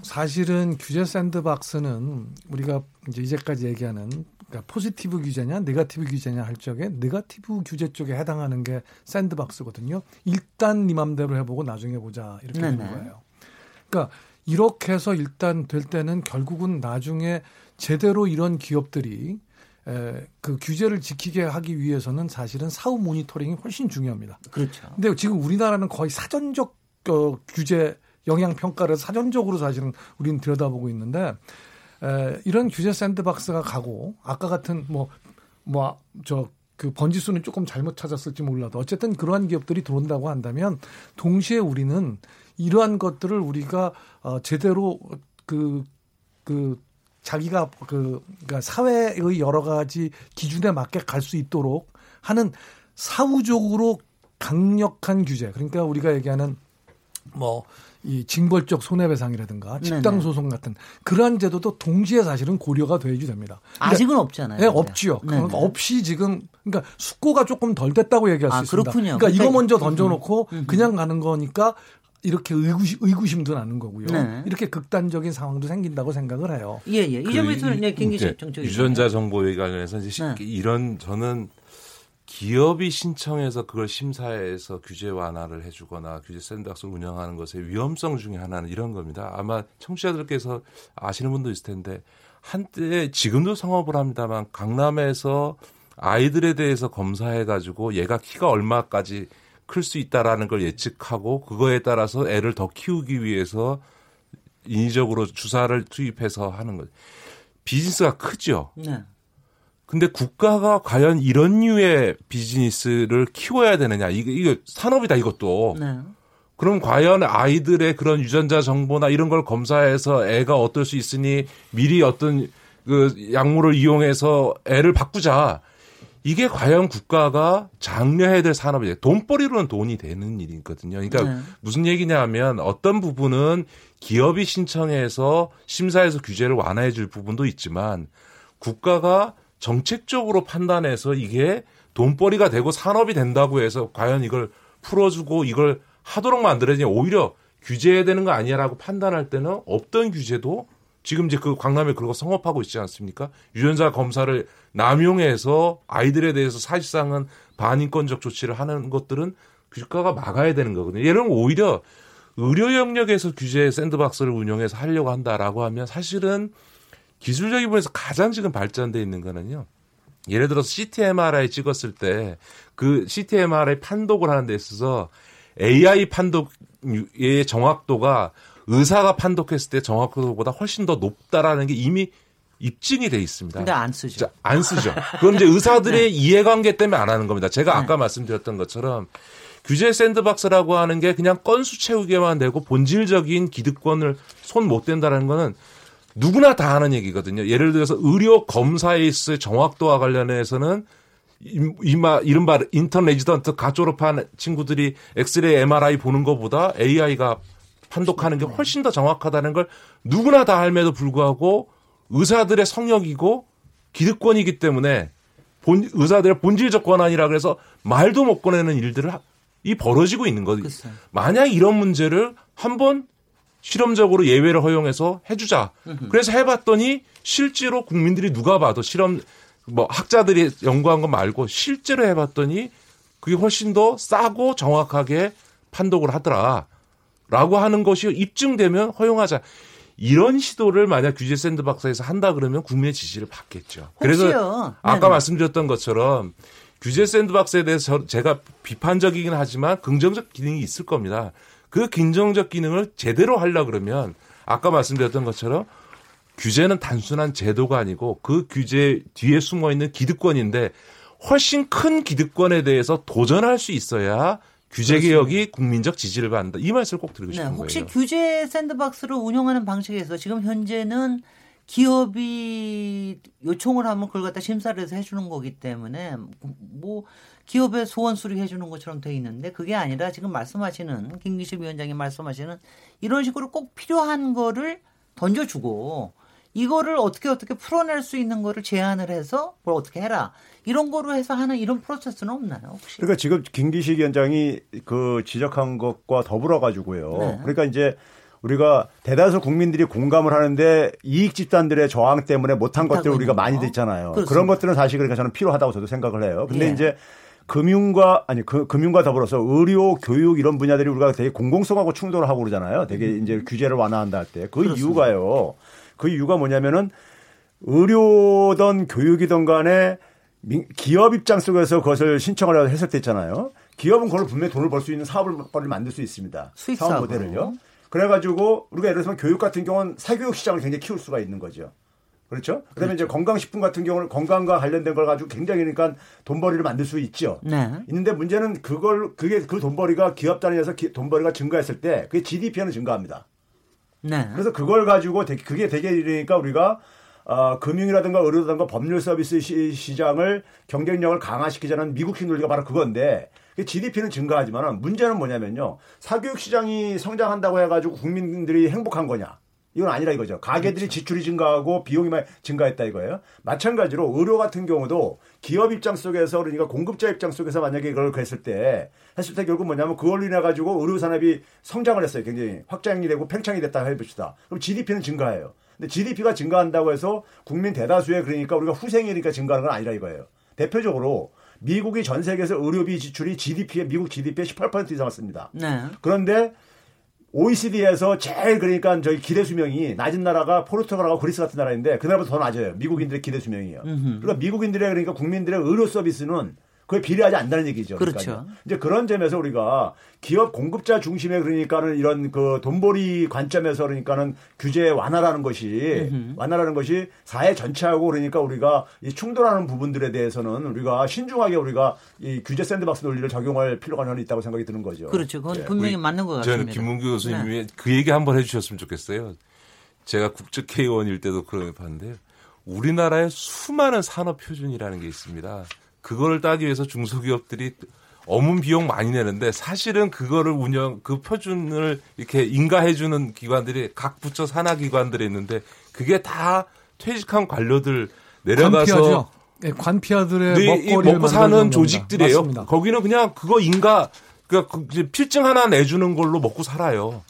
사실은 규제 샌드박스는 우리가 이제 이제까지 얘기하는 그러니까 포지티브 규제냐, 네가티브 규제냐 할 적에 네가티브 규제 쪽에 해당하는 게 샌드박스거든요. 일단 네 맘대로 해보고 나중에 보자 이렇게 네네. 되는 거예요. 그러니까 이렇게 해서 일단 될 때는 결국은 나중에 제대로 이런 기업들이 에, 그 규제를 지키게 하기 위해서는 사실은 사후 모니터링이 훨씬 중요합니다. 그렇죠. 근데 지금 우리나라는 거의 사전적 어, 규제 영향 평가를 사전적으로 사실은 우리는 들여다보고 있는데 에, 이런 규제 샌드박스가 가고 아까 같은 뭐뭐저 그 번지수는 조금 잘못 찾았을지 몰라도 어쨌든 그러한 기업들이 들어온다고 한다면 동시에 우리는 이러한 것들을 우리가 어 제대로 그그 그 자기가 그 그러니까 사회의 여러 가지 기준에 맞게 갈 수 있도록 하는 사후적으로 강력한 규제 그러니까 우리가 얘기하는 뭐 이 징벌적 손해배상이라든가 집단 소송 같은 그러한 제도도 동시에 사실은 고려가 돼야지 됩니다. 그러니까 아직은 없잖아요. 네, 없지요. 그러니까 없이 지금 그러니까 숙고가 조금 덜 됐다고 얘기할 수 아, 있습니다. 그렇군요. 그러니까, 그러니까 이거 먼저 던져놓고 음, 음, 음. 그냥 가는 거니까 이렇게 의구심, 의구심도 나는 거고요. 네. 이렇게 극단적인 상황도 생긴다고 생각을 해요. 예, 예. 이 점에서는 그, 김기식 정책 유전자 정보에 관련해서 이제 네. 이런 저는 기업이 신청해서 그걸 심사해서 규제 완화를 해주거나 규제 샌드박스를 운영하는 것의 위험성 중에 하나는 이런 겁니다. 아마 청취자들께서 아시는 분도 있을 텐데 한때 지금도 성업을 합니다만 강남에서 아이들에 대해서 검사해가지고 얘가 키가 얼마까지 클 수 있다라는 걸 예측하고 그거에 따라서 애를 더 키우기 위해서 인위적으로 주사를 투입해서 하는 거. 비즈니스가 크죠. 네. 근데 국가가 과연 이런 류의 비즈니스를 키워야 되느냐. 이거, 이거 산업이다, 이것도. 네. 그럼 과연 아이들의 그런 유전자 정보나 이런 걸 검사해서 애가 어떨 수 있으니 미리 어떤 그 약물을 이용해서 애를 바꾸자. 이게 과연 국가가 장려해야 될 산업이에요. 돈벌이로는 돈이 되는 일이거든요. 그러니까 네. 무슨 얘기냐 하면 어떤 부분은 기업이 신청해서 심사해서 규제를 완화해 줄 부분도 있지만 국가가 정책적으로 판단해서 이게 돈벌이가 되고 산업이 된다고 해서 과연 이걸 풀어주고 이걸 하도록 만들어야지 오히려 규제해야 되는 거 아니야라고 판단할 때는 없던 규제도 지금 이제 그 강남에 그런 거 성업하고 있지 않습니까? 유전자 검사를 남용해서 아이들에 대해서 사실상은 반인권적 조치를 하는 것들은 국가가 막아야 되는 거거든요. 들면 오히려 의료 영역에서 규제 샌드박스를 운영해서 하려고 한다라고 하면 사실은 기술적인 부분에서 가장 지금 발전돼 있는 거는요. 예를 들어서 CT MRI 찍었을 때 그 CT MRI 판독을 하는 데 있어서 AI 판독의 정확도가 의사가 판독했을 때 정확도보다 훨씬 더 높다라는 게 이미 입증이 돼 있습니다. 근데 안 쓰죠. 자, 안 쓰죠. 그건 이제 의사들의 네. 이해관계 때문에 안 하는 겁니다. 제가 아까 네. 말씀드렸던 것처럼 규제 샌드박스라고 하는 게 그냥 건수 채우기만 되고 본질적인 기득권을 손 못 댄다는 거는 누구나 다 하는 얘기거든요. 예를 들어서 의료 검사에 있을 정확도와 관련해서는 이마 이른바 인턴 레지던트 가 졸업한 친구들이 엑스레이 MRI 보는 것보다 AI가 판독하는 게 훨씬 더 정확하다는 걸 누구나 다 알면도 불구하고 의사들의 성역이고 기득권이기 때문에 본, 의사들의 본질적 권한이라 그래서 말도 못 꺼내는 일들을 이 벌어지고 있는 거죠. 만약 이런 문제를 한번 실험적으로 예외를 허용해서 해주자. 그래서 해봤더니 실제로 국민들이 누가 봐도 실험 뭐 학자들이 연구한 거 말고 실제로 해봤더니 그게 훨씬 더 싸고 정확하게 판독을 하더라. 라고 하는 것이 입증되면 허용하자. 이런 시도를 만약 규제 샌드박스에서 한다 그러면 국민의 지지를 받겠죠. 그래서 아까 네네. 말씀드렸던 것처럼 규제 샌드박스에 대해서 제가 비판적이긴 하지만 긍정적 기능이 있을 겁니다. 그 긍정적 기능을 제대로 하려 그러면 아까 말씀드렸던 것처럼 규제는 단순한 제도가 아니고 그 규제 뒤에 숨어 있는 기득권인데 훨씬 큰 기득권에 대해서 도전할 수 있어야 규제 개혁이 국민적 지지를 받는다. 이 말씀을 꼭 드리고 네, 싶은 네, 혹시 거예요. 혹시 규제 샌드박스를 운영하는 방식에서 지금 현재는 기업이 요청을 하면 그걸 갖다 심사를 해서 해주는 거기 때문에 뭐 기업의 소원 수리해 주는 것처럼 돼 있는데 그게 아니라 지금 말씀하시는 김기식 위원장이 말씀하시는 이런 식으로 꼭 필요한 거를 던져주고 이거를 어떻게 어떻게 풀어낼 수 있는 거를 제안을 해서 뭘 어떻게 해라 이런 거로 해서 하는 이런 프로세스는 없나요 혹시? 그러니까 지금 김기식 위원장이 그 지적한 것과 더불어 가지고요. 네. 그러니까 이제 우리가 대다수 국민들이 공감을 하는데 이익 집단들의 저항 때문에 못한 것들 을 우리가 많이 듣잖아요. 그렇습니다. 그런 것들은 사실 그러니까 저는 필요하다고 저도 생각을 해요. 근데 예. 이제 금융과 아니 그 금융과 더불어서 의료, 교육 이런 분야들이 우리가 되게 공공성하고 충돌을 하고 그러잖아요. 되게 음. 이제 규제를 완화한다 할 때 그 이유가요. 그 이유가 뭐냐면은 의료든 교육이든 간에 기업 입장 속에서 그것을 신청을 때 있잖아요. 기업은 그걸 분명히 돈을 벌 수 있는 사업을 만들 수 있습니다. 사업 모델을요. 그래가지고 우리가 예를 들어서 교육 같은 경우는 사교육 시장을 굉장히 키울 수가 있는 거죠. 그렇죠? 그다음에 그렇죠. 이제 건강식품 같은 경우는 건강과 관련된 걸 가지고 굉장히 그러니까 돈벌이를 만들 수 있죠. 네. 있는데 문제는 그걸 그게 그 돈벌이가 기업 단위에서 기, 돈벌이가 증가했을 때 그게 GDP는 증가합니다. 네. 그래서 그걸 가지고 되게, 그게 되게 이러니까 우리가 어, 금융이라든가 의료라든가 법률 서비스 시, 장을 경쟁력을 강화시키자는 미국식 논리가 바로 그건데 GDP는 증가하지만 문제는 뭐냐면요. 사교육 시장이 성장한다고 해가지고 국민들이 행복한 거냐. 이건 아니라 이거죠. 가게들이 그렇죠. 지출이 증가하고 비용이 많이 증가했다 이거예요. 마찬가지로 의료 같은 경우도 기업 입장 속에서 그러니까 공급자 입장 속에서 만약에 이걸 그랬을 때 했을 때 결국 뭐냐면 그걸로 인해 가지고 의료 산업이 성장을 했어요. 굉장히 확장이 되고 팽창이 됐다 해봅시다. 그럼 GDP는 증가해요. 근데 GDP가 증가한다고 해서 국민 대다수의 그러니까 우리가 후생이니까 증가하는 건 아니라 이거예요. 대표적으로 미국이 전 세계에서 의료비 지출이 GDP의 미국 GDP의 18% 이상을 씁니다. 네. 그런데 OECD에서 제일 그러니까 저희 기대 수명이 낮은 나라가 포르투갈하고 그리스 같은 나라인데 그 나라보다 더 낮아요. 미국인들의 기대 수명이요. 그러니까 미국인들의 그러니까 국민들의 의료 서비스는 그에 비례하지 않는다는 얘기죠. 그렇죠. 그러니까요. 이제 그런 점에서 우리가 기업 공급자 중심의 그러니까는 이런 그 돈벌이 관점에서 그러니까는 규제 완화라는 것이 으흠. 완화라는 것이 사회 전체하고 그러니까 우리가 이 충돌하는 부분들에 대해서는 우리가 신중하게 우리가 이 규제 샌드박스 논리를 적용할 필요가 저는 있다고 생각이 드는 거죠. 그렇죠. 그건 네. 분명히 맞는 것 같습니다. 저는 김문규 교수님이 네. 그 얘기 한번 해주셨으면 좋겠어요. 제가 국적회의원일 때도 그런 걸 봤는데요. 우리나라에 수많은 산업 표준이라는 게 있습니다. 그거를 따기 위해서 중소기업들이 어문 비용 많이 내는데 사실은 그거를 운영 그 표준을 이렇게 인가해 주는 기관들이 각 부처 산하 기관들이 있는데 그게 다 퇴직한 관료들 내려가서 네, 관피아들의 네, 먹고 사는 조직들이에요. 맞습니다. 거기는 그냥 그거 인가 그러니까 그 필증 하나 내주는 걸로 먹고 살아요.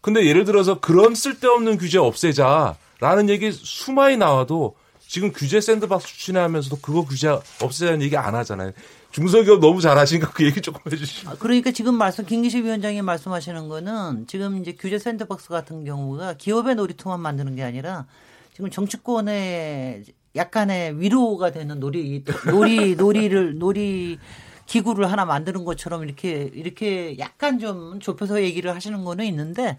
근데 예를 들어서 그런 쓸데없는 규제 없애자라는 얘기 수많이 나와도 지금 규제 샌드박스 추진하면서도 그거 규제 없애자는 얘기 안 하잖아요. 중소기업 너무 잘하시니까 그 얘기 조금 해주시죠. 아, 그러니까 지금 말씀 김기식 위원장이 말씀하시는 거는 지금 이제 규제 샌드박스 같은 경우가 기업의 놀이터만 만드는 게 아니라 지금 정치권의 약간의 위로가 되는 놀이 놀이 놀이를 놀이 기구를 하나 만드는 것처럼 이렇게 이렇게 약간 좀 좁혀서 얘기를 하시는 거는 있는데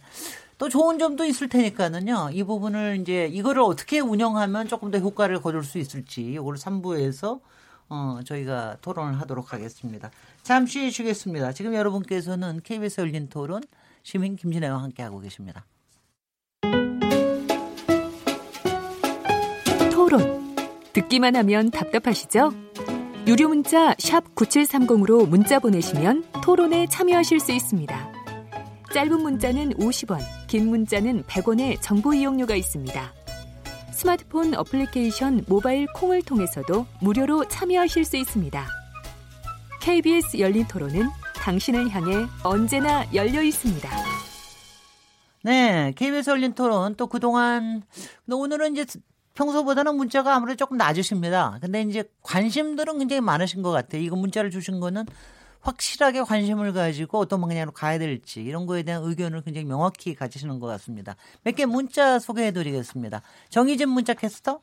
또 좋은 점도 있을 테니까는요. 이 부분을 이제 이거를 어떻게 운영하면 조금 더 효과를 거둘 수 있을지 이걸 3부에서 어, 저희가 토론을 하도록 하겠습니다. 잠시 쉬겠습니다. 지금 여러분께서는 KBS 열린 토론 시민 김진애와 함께하고 계십니다. 토론. 듣기만 하면 답답하시죠? 유료 문자 9730으로 문자 보내시면 토론에 참여하실 수 있습니다. 짧은 문자는 50원, 긴 문자는 100원의 정보 이용료가 있습니다. 스마트폰 어플리케이션 모바일 콩을 통해서도 무료로 참여하실 수 있습니다. KBS 열린 토론은 당신을 향해 언제나 열려 있습니다. 네, KBS 열린 토론 또 그동안 오늘은 이제 평소보다는 문자가 아무래도 조금 낮으십니다. 근데 이제 관심들은 굉장히 많으신 것 같아요. 이거 문자를 주신 거는 확실하게 관심을 가지고 어떤 방향으로 가야 될지 이런 거에 대한 의견을 굉장히 명확히 가지시는 것 같습니다. 몇 개 문자 소개해 드리겠습니다. 정희진 문자 캐스터.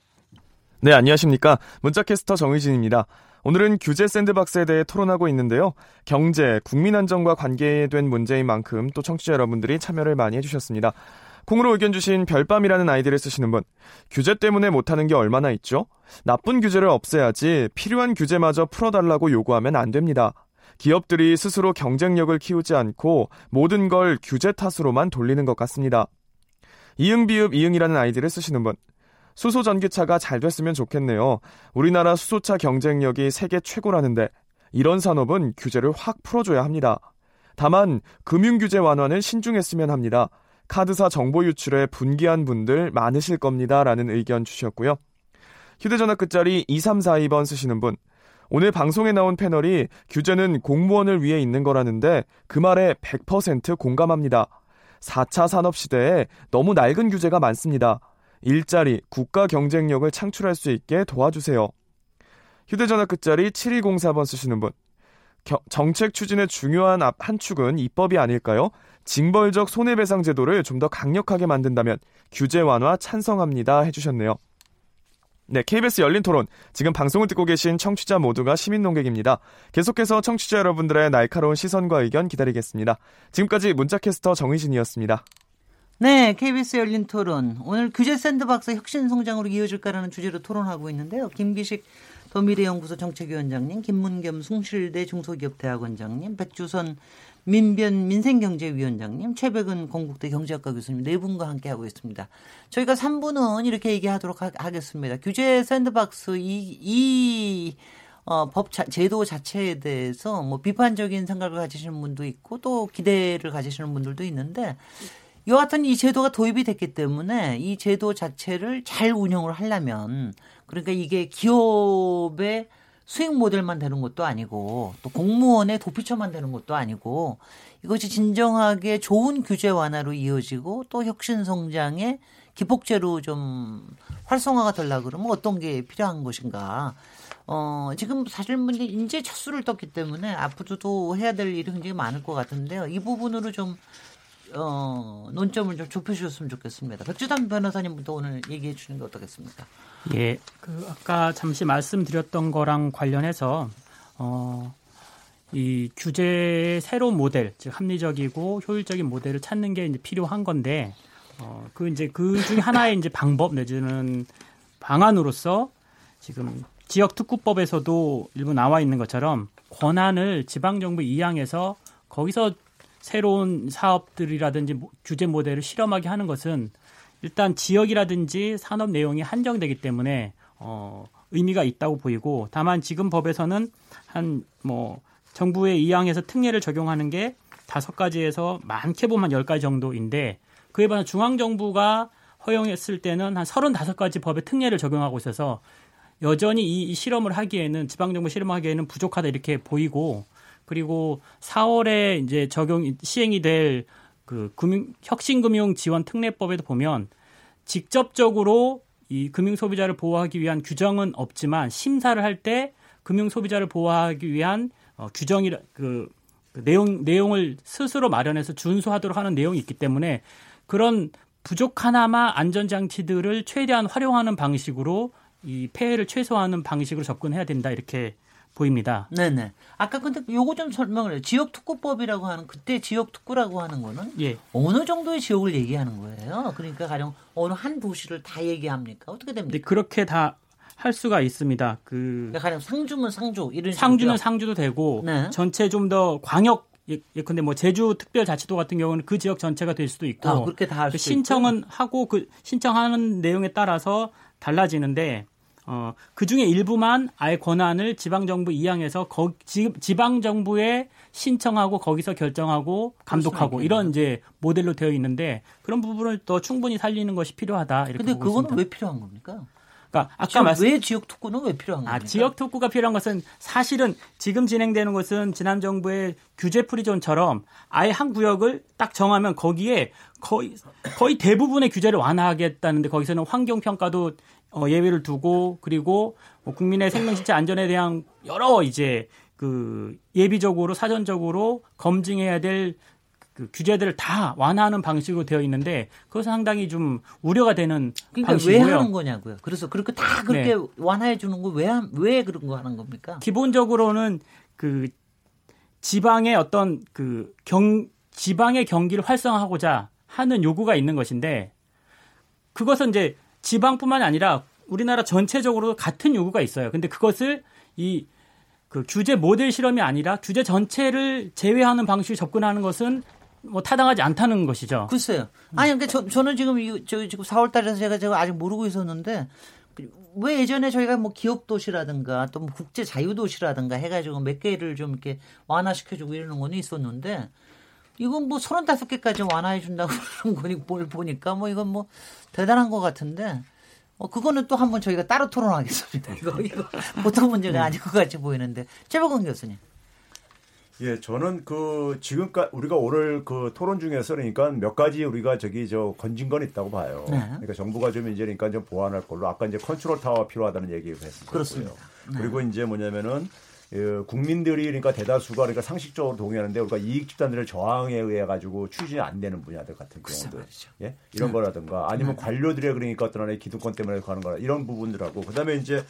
네, 안녕하십니까. 문자 캐스터 정희진입니다. 오늘은 규제 샌드박스에 대해 토론하고 있는데요. 경제, 국민 안정과 관계된 문제인 만큼 또 청취자 여러분들이 참여를 많이 해주셨습니다. 콩으로 의견 주신 별밤이라는 아이디를 쓰시는 분. 규제 때문에 못하는 게 얼마나 있죠? 나쁜 규제를 없애야지 필요한 규제마저 풀어달라고 요구하면 안 됩니다. 기업들이 스스로 경쟁력을 키우지 않고 모든 걸 규제 탓으로만 돌리는 것 같습니다. 이응비읍 이응이라는 아이디를 쓰시는 분. 수소 전기차가 잘 됐으면 좋겠네요. 우리나라 수소차 경쟁력이 세계 최고라는데 이런 산업은 규제를 확 풀어줘야 합니다. 다만 금융 규제 완화는 신중했으면 합니다. 카드사 정보 유출에 분개한 분들 많으실 겁니다. 라는 의견 주셨고요. 휴대전화 끝자리 2342번 쓰시는 분. 오늘 방송에 나온 패널이 규제는 공무원을 위해 있는 거라는데 그 말에 100% 공감합니다. 4차 산업 시대에 너무 낡은 규제가 많습니다. 일자리, 국가 경쟁력을 창출할 수 있게 도와주세요. 휴대전화 끝자리 7204번 쓰시는 분. 겨, 정책 추진의 중요한 한 축은 입법이 아닐까요? 징벌적 손해배상 제도를 좀 더 강력하게 만든다면 규제 완화 찬성합니다 해주셨네요. 네, KBS 열린 토론. 지금 방송을 듣고 계신 청취자 모두가 시민 농객입니다. 계속해서 청취자 여러분들의 날카로운 시선과 의견 기다리겠습니다. 지금까지 문자캐스터 정의진이었습니다. 네, KBS 열린 토론. 오늘 규제 샌드박스 혁신 성장으로 이어질까라는 주제로 토론하고 있는데요. 김기식 더미래연구소 정책위원장님, 김문겸 숭실대 중소기업대학원장님, 백주선 민변 민생경제위원장님, 최백은 건국대 경제학과 교수님 네 분과 함께 하고 있습니다. 저희가 3부는 이렇게 얘기하도록 하, 겠습니다 규제 샌드박스 이, 이 어, 법 자, 제도 자체에 대해서 뭐 비판적인 생각을 가지시는 분도 있고 또 기대를 가지시는 분들도 있는데 여하튼 이 제도가 도입이 됐기 때문에 이 제도 자체를 잘 운영을 하려면 그러니까 이게 기업의 수익 모델만 되는 것도 아니고 또 공무원의 도피처만 되는 것도 아니고 이것이 진정하게 좋은 규제 완화로 이어지고 또 혁신 성장의 기폭제로 좀 활성화가 되려 그러면 어떤 게 필요한 것인가. 어, 지금 사실 문제 이제 첫 수를 떴기 때문에 앞으로도 해야 될 일이 굉장히 많을 것 같은데요. 이 부분으로 좀 어, 논점을 좀 좁혀주셨으면 좋겠습니다. 백주단 변호사님부터 오늘 얘기해 주는 게 어떻겠습니까? 예, 그 아까 잠시 말씀드렸던 거랑 관련해서 어, 이 규제의 새로운 모델, 즉 합리적이고 효율적인 모델을 찾는 게 이제 필요한 건데 어, 그 이제 그 중에 하나의 이제 방법 내지는 방안으로서 지금 지역 특구법에서도 일부 나와 있는 것처럼 권한을 지방 정부 이양해서 거기서 새로운 사업들이라든지 규제 모델을 실험하게 하는 것은 일단 지역이라든지 산업 내용이 한정되기 때문에 어, 의미가 있다고 보이고 다만 지금 법에서는 한 뭐 정부에 이양해서 특례를 적용하는 게 다섯 가지에서 많게 보면 열 가지 정도인데 그에 반해 중앙 정부가 허용했을 때는 한 서른다섯 가지 법에 특례를 적용하고 있어서 여전히 이, 이 실험을 하기에는 지방 정부 실험하기에는 부족하다 이렇게 보이고 그리고 4월에 이제 적용 시행이 될 그 금융 혁신금융 지원 특례법에도 보면 직접적으로 이 금융 소비자를 보호하기 위한 규정은 없지만 심사를 할 때 금융 소비자를 보호하기 위한 어, 규정이 그, 그 내용 내용을 스스로 마련해서 준수하도록 하는 내용이 있기 때문에 그런 부족하나마 안전장치들을 최대한 활용하는 방식으로 이 폐해를 최소화하는 방식으로 접근해야 된다 이렇게 보입니다. 네네. 아까 근데 요거 좀 설명을 해요. 지역 특구법이라고 하는 그때 지역 특구라고 하는 거는 예. 어느 정도의 지역을 얘기하는 거예요. 그러니까 가령 어느 한 도시를 다 얘기합니까? 어떻게 됩니까? 네, 그렇게 다 할 수가 있습니다. 그 그러니까 가령 상주면 상주 이런 상주는 상주도 되고 네. 전체 좀 더 광역 예컨대 뭐 제주 특별자치도 같은 경우는 그 지역 전체가 될 수도 있고 아, 그렇게 다할 그 신청은 있고. 하고 그 신청하는 내용에 따라서 달라지는데 어, 그 중에 일부만 아예 권한을 지방정부 이양해서 거, 지, 지방정부에 신청하고 거기서 결정하고 감독하고 이런 이제 모델로 되어 있는데 그런 부분을 더 충분히 살리는 것이 필요하다. 이렇게 근데 그거는 있습니다. 왜 필요한 겁니까? 그러니까 아까 말씀 왜 지역 특구는 왜 필요한 겁니까? 아, 지역 특구가 필요한 것은 사실은 지금 진행되는 것은 지난 정부의 규제 프리존처럼 아예 한 구역을 딱 정하면 거기에 거의 거의 대부분의 규제를 완화하겠다는데 거기서는 환경 평가도 어, 예외를 두고 그리고 뭐 국민의 생명 신체 안전에 대한 여러 이제 그 예비적으로 사전적으로 검증해야 될 그 규제들을 다 완화하는 방식으로 되어 있는데 그것은 상당히 좀 우려가 되는 그러니까 방식이고요. 왜 하는 거냐고요. 그래서 그렇게 다 그렇게 네. 완화해 주는 거왜왜 그런 거 하는 겁니까? 기본적으로는 그 지방의 어떤 그 경 지방의 경기를 활성화하고자 하는 요구가 있는 것인데 그것은 이제 지방뿐만 아니라 우리나라 전체적으로 같은 요구가 있어요. 근데 그것을 이 그 규제 모델 실험이 아니라 규제 전체를 제외하는 방식으로 접근하는 것은 뭐 타당하지 않다는 것이죠. 글쎄요. 아니 그러니까 저, 저는 지금 이, 저 지금 4월 달에서 제가 제가 아직 모르고 있었는데 왜 예전에 저희가 뭐 기업 도시라든가 또 뭐 국제 자유 도시라든가 해가지고 몇 개를 좀 이렇게 완화시켜주고 이러는 건 있었는데 이건 뭐 서른다섯 개까지 완화해 준다고 그러는 거니 뭘 보니까 뭐 이건 뭐 대단한 것 같은데 어 그거는 또 한번 저희가 따로 토론하겠습니다. 이거 이거 보통 문제가 네. 아닐 것 같이 보이는데 최박원 교수님. 예, 저는 그 지금까지 우리가 오늘 그 토론 중에서 그러니까 몇 가지 우리가 저기 저 건진 건 있다고 봐요. 네. 그러니까 정부가 좀 이제 그러니까 좀 보완할 걸로 아까 이제 컨트롤 타워 필요하다는 얘기를 했었고요. 그렇습니다. 네. 그리고 이제 뭐냐면은 그 국민들이 그러니까 대다수가 그러니까 상식적으로 동의하는데 우리가 이익 집단들의 저항에 의해 가지고 추진이 안 되는 분야들 같은 경우도 예 이런 네. 거라든가 아니면 네. 관료들의 그러니까 어떤 하나의 기득권 때문에 가는 거라 이런 부분들하고 그다음에 이제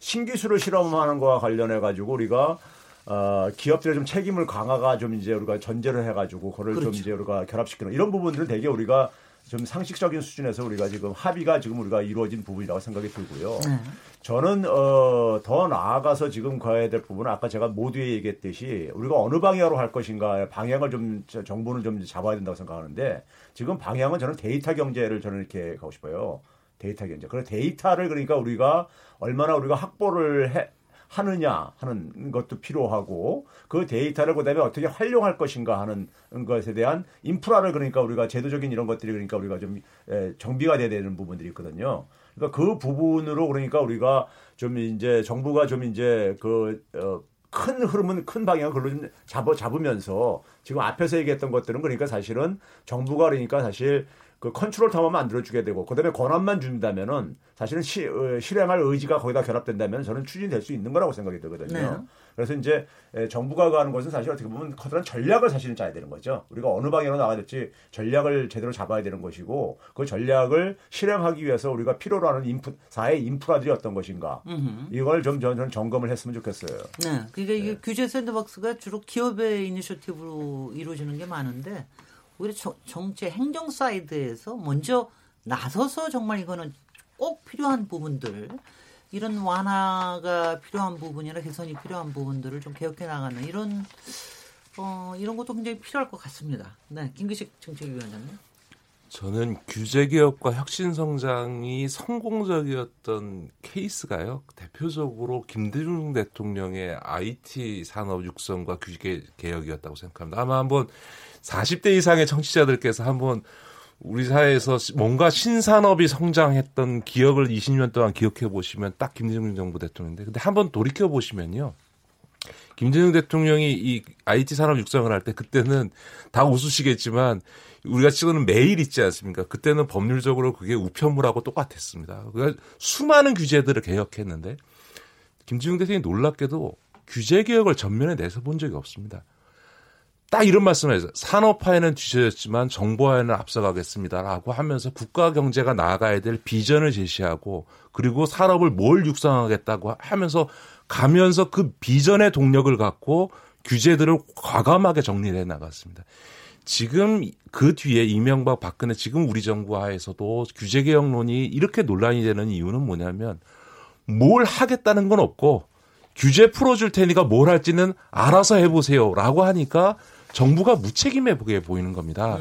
신기술을 실험하는 거와 관련해 가지고 우리가 어, 기업들의 좀 책임을 강화가 좀 이제 우리가 전제를 해가지고 그걸 그렇죠. 좀 이제 우리가 결합시키는 이런 부분들은 되게 우리가 좀 상식적인 수준에서 우리가 지금 합의가 지금 우리가 이루어진 부분이라고 생각이 들고요. 네. 저는 어, 더 나아가서 지금 가야 될 부분은 아까 제가 모두에 얘기했듯이 우리가 어느 방향으로 할 것인가 방향을 좀 정부는 좀 잡아야 된다고 생각하는데 지금 방향은 저는 데이터 경제를 저는 이렇게 가고 싶어요. 데이터 경제. 그래 데이터를 그러니까 우리가 얼마나 우리가 확보를 해, 하느냐 하는 것도 필요하고 그 데이터를 그다음에 어떻게 활용할 것인가 하는 것에 대한 인프라를 그러니까 우리가 제도적인 이런 것들이 그러니까 우리가 좀 정비가 돼야 되는 부분들이 있거든요. 그러니까 그 부분으로 그러니까 우리가 좀 이제 정부가 좀 이제 그 어, 큰 흐름은 큰 방향을 그걸로 좀 잡아 잡으면서 지금 앞에서 얘기했던 것들은 그러니까 사실은 정부가 그러니까 사실 그 컨트롤 타워만 만들어주게 되고 그다음에 권한만 준다면은 사실은 시, 어, 실행할 의지가 거기다 결합된다면 저는 추진될 수 있는 거라고 생각이 들거든요. 네. 그래서 이제 정부가 가는 것은 사실 어떻게 보면 커다란 전략을 사실은 짜야 되는 거죠. 우리가 어느 방향으로 나가야 될지 전략을 제대로 잡아야 되는 것이고 그 전략을 실행하기 위해서 우리가 필요로 하는 인프 사회 인프라들이 어떤 것인가 음흠. 이걸 좀 저는 점검을 했으면 좋겠어요. 네, 그러니까 이게 네. 규제 샌드박스가 주로 기업의 이니셔티브로 이루어지는 게 많은데 오히려 정치 행정 사이드에서 먼저 나서서 정말 이거는 꼭 필요한 부분들 이런 완화가 필요한 부분이나 개선이 필요한 부분들을 좀 개혁해 나가는 이런 어, 이런 것도 굉장히 필요할 것 같습니다. 네, 김기식 정책위원장님. 저는 규제 개혁과 혁신 성장이 성공적이었던 케이스가요. 대표적으로 김대중 대통령의 IT 산업 육성과 규제 개혁이었다고 생각합니다. 아마 한번 40대 이상의 청취자들께서 한번 우리 사회에서 뭔가 신산업이 성장했던 기억을 20년 동안 기억해 보시면 딱 김대중 정부 대통령인데 근데 한번 돌이켜 보시면요. 김대중 대통령이 이 IT 산업 육성을 할 때 그때는 다 웃으시겠지만 우리가 찍는 메일 있지 않습니까? 그때는 법률적으로 그게 우편물하고 똑같았습니다. 그러니까 수많은 규제들을 개혁했는데 김대중 대통령이 놀랍게도 규제 개혁을 전면에 내서 본 적이 없습니다. 딱 이런 말씀을 해서 산업화에는 뒤처졌지만 정보화에는 앞서가겠습니다라고 하면서 국가 경제가 나아가야 될 비전을 제시하고 그리고 산업을 뭘 육성하겠다고 하면서 가면서 그 비전의 동력을 갖고 규제들을 과감하게 정리해 나갔습니다. 지금 그 뒤에 이명박 박근혜 지금 우리 정부 하에서도 규제 개혁론이 이렇게 논란이 되는 이유는 뭐냐면 뭘 하겠다는 건 없고 규제 풀어줄 테니까 뭘 할지는 알아서 해보세요라고 하니까 정부가 무책임해 보게 보이는 겁니다.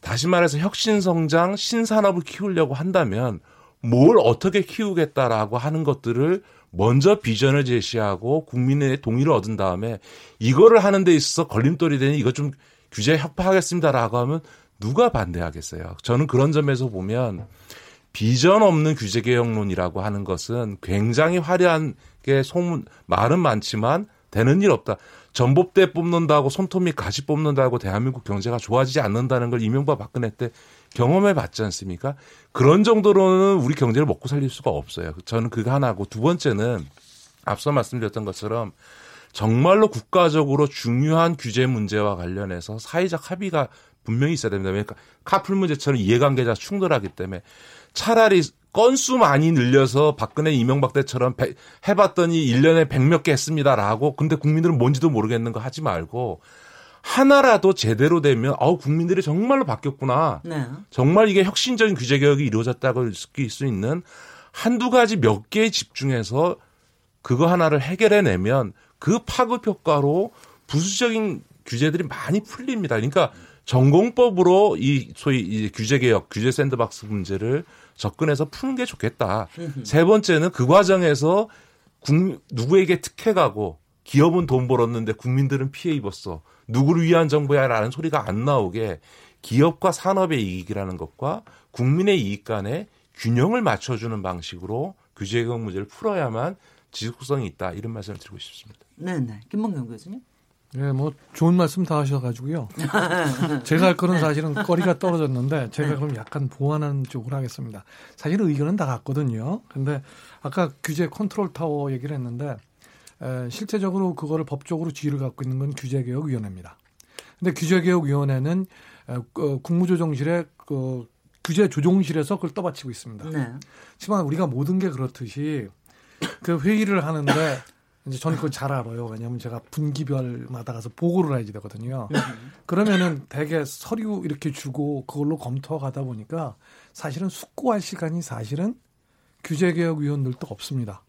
다시 말해서 혁신성장, 신산업을 키우려고 한다면 뭘 어떻게 키우겠다라고 하는 것들을 먼저 비전을 제시하고 국민의 동의를 얻은 다음에 이거를 하는 데 있어서 걸림돌이 되니 이거 좀 규제 협파하겠습니다라고 하면 누가 반대하겠어요. 저는 그런 점에서 보면 비전 없는 규제 개혁론이라고 하는 것은 굉장히 화려한 게 소문 말은 많지만 되는 일 없다. 전봇대 뽑는다고 손톱 및 가시 뽑는다고 대한민국 경제가 좋아지지 않는다는 걸 이명박 박근혜 때 경험해 봤지 않습니까? 그런 정도로는 우리 경제를 먹고 살릴 수가 없어요. 저는 그거 하나고 두 번째는 앞서 말씀드렸던 것처럼 정말로 국가적으로 중요한 규제 문제와 관련해서 사회적 합의가 분명히 있어야 됩니다. 그러니까 카풀 문제처럼 이해관계자 충돌하기 때문에 차라리 건수 많이 늘려서 박근혜 이명박 때처럼 해봤더니 1년에 100몇 개 했습니다라고 근데 국민들은 뭔지도 모르겠는 거 하지 말고 하나라도 제대로 되면 어우 국민들이 정말로 바뀌었구나. 네. 정말 이게 혁신적인 규제 개혁이 이루어졌다고 느낄 수 있는 한두 가지 몇 개에 집중해서 그거 하나를 해결해 내면 그 파급 효과로 부수적인 규제들이 많이 풀립니다. 그러니까 전공법으로 이 소위 이 규제 개혁, 규제 샌드박스 문제를 접근해서 푸는 게 좋겠다. 세 번째는 그 과정에서 국, 누구에게 특혜 가고 기업은 돈 벌었는데 국민들은 피해 입었어. 누구를 위한 정부야라는 소리가 안 나오게 기업과 산업의 이익이라는 것과 국민의 이익 간의 균형을 맞춰주는 방식으로 규제 개혁 문제를 풀어야만 지속성이 있다 이런 말씀을 드리고 싶습니다. 네, 네. 김봉경 교수님. 네, 뭐 좋은 말씀 다 하셔가지고요. 제가 할 거는 사실은 거리가 떨어졌는데 제가 네. 그럼 약간 보완하는 쪽으로 하겠습니다. 사실은 의견은 다 같거든요. 근데 아까 규제 컨트롤 타워 얘기를 했는데 에, 실제적으로 그거를 법적으로 지위를 갖고 있는 건 규제개혁위원회입니다. 근데 규제개혁위원회는 에, 어, 국무조정실의 그 규제 조정실에서 그걸 떠받치고 있습니다. 네. 하지만 우리가 모든 게 그렇듯이 그 회의를 하는데 이제 저는 그걸 잘 알아요. 왜냐하면 제가 분기별마다 가서 보고를 해야지 되거든요. 네. 그러면은 대개 서류 이렇게 주고 그걸로 검토하다 보니까 사실은 숙고할 시간이 사실은 규제개혁위원들도 없습니다.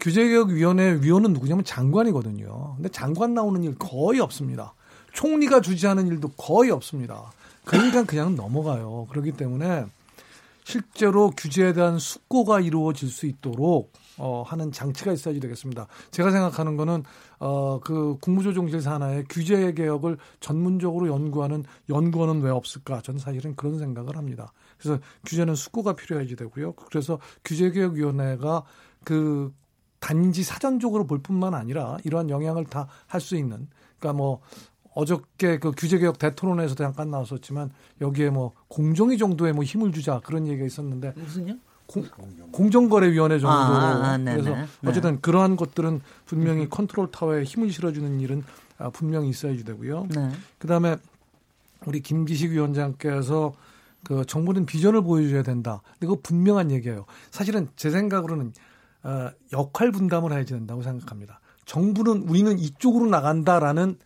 규제개혁위원회 위원은 누구냐면 장관이거든요. 근데 장관 나오는 일 거의 없습니다. 총리가 주재하는 일도 거의 없습니다. 그러니까 그냥 넘어가요. 그렇기 때문에 실제로 규제에 대한 숙고가 이루어질 수 있도록 어, 하는 장치가 있어야지 되겠습니다. 제가 생각하는 거는 어, 그 국무조정실 산하의 규제 개혁을 전문적으로 연구하는 연구원은 왜 없을까? 저는 사실은 그런 생각을 합니다. 그래서 규제는 숙고가 필요해야지 되고요. 그래서 규제개혁위원회가 그 단지 사전적으로 볼 뿐만 아니라 이러한 영향을 다 할 수 있는 그러니까 뭐 어저께 그 규제개혁 대토론에서 잠깐 나왔었지만 여기에 뭐 공정위 정도의 뭐 힘을 주자 그런 얘기가 있었는데 무슨요? 공 정거래위원회 정도로 아, 아, 그래서 네. 어쨌든 그러한 것들은 분명히 음. 컨트롤 타워에 힘을 실어주는 일은 아, 분명히 있어야지 되고요. 네. 그다음에 우리 김기식 위원장께서 그 정부는 비전을 보여줘야 된다. 근데 그거 분명한 얘기예요. 사실은 제 생각으로는 어, 역할 분담을 해야 된다고 생각합니다. 정부는 우리는 이쪽으로 나간다라는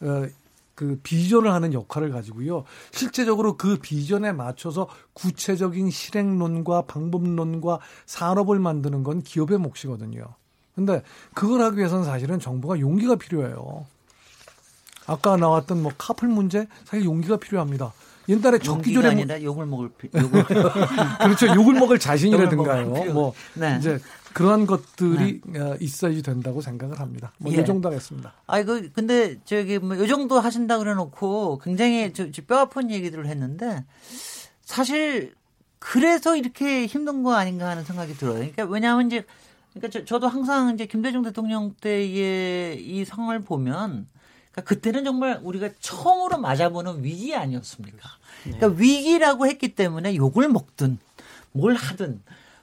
어, 그 비전을 하는 역할을 가지고요. 실제적으로 그 비전에 맞춰서 구체적인 실행론과 방법론과 산업을 만드는 건 기업의 몫이거든요. 근데 그걸 하기 위해서는 사실은 정부가 용기가 필요해요. 아까 나왔던 뭐 카풀 문제 사실 용기가 필요합니다. 옛날에 적기조례 아니라 욕을 먹을 욕을 그렇죠 욕을 먹을 자신이라든가요. 뭐 네. 이제 그러한 것들이 네. 어, 있어야지 된다고 생각을 합니다. 뭐이 예. 정도 하겠습니다. 아이고 근데 저기 뭐이 정도 하신다 그래 놓고 굉장히 저, 저 뼈 아픈 얘기들을 했는데 사실 그래서 이렇게 힘든 거 아닌가 하는 생각이 들어요. 그러니까 왜냐하면 이제 그러니까 저, 도 항상 이제 김대중 대통령 때의 이 상황을 보면 그러니까 그때는 정말 우리가 처음으로 맞아보는 위기 아니었습니까? 그러니까 네. 위기라고 했기 때문에 욕을 먹든 뭘 하든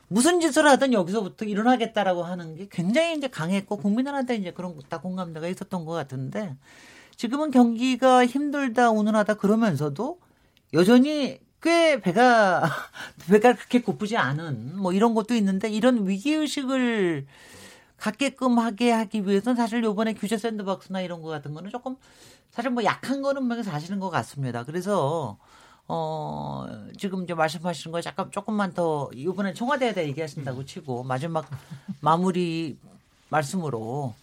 무슨 짓을 하든 여기서부터 일어나겠다라고 하는 게 굉장히 이제 강했고 국민들한테 이제 그런 다 공감대가 있었던 것 같은데 지금은 경기가 힘들다 운운하다 그러면서도 여전히 꽤 배가 배가 그렇게 고프지 않은 뭐 이런 것도 있는데 이런 위기 의식을 갖게끔 하게 하기 위해서는 사실 요번에 규제 샌드박스나 이런 거 같은 거는 조금 사실 뭐 약한 거는 사실인 것 같습니다. 그래서 어, 지금 이제 말씀하시는 거 잠깐 조금만 더 이번에 청와대에 대해 얘기하신다고 치고 마지막 마무리 말씀으로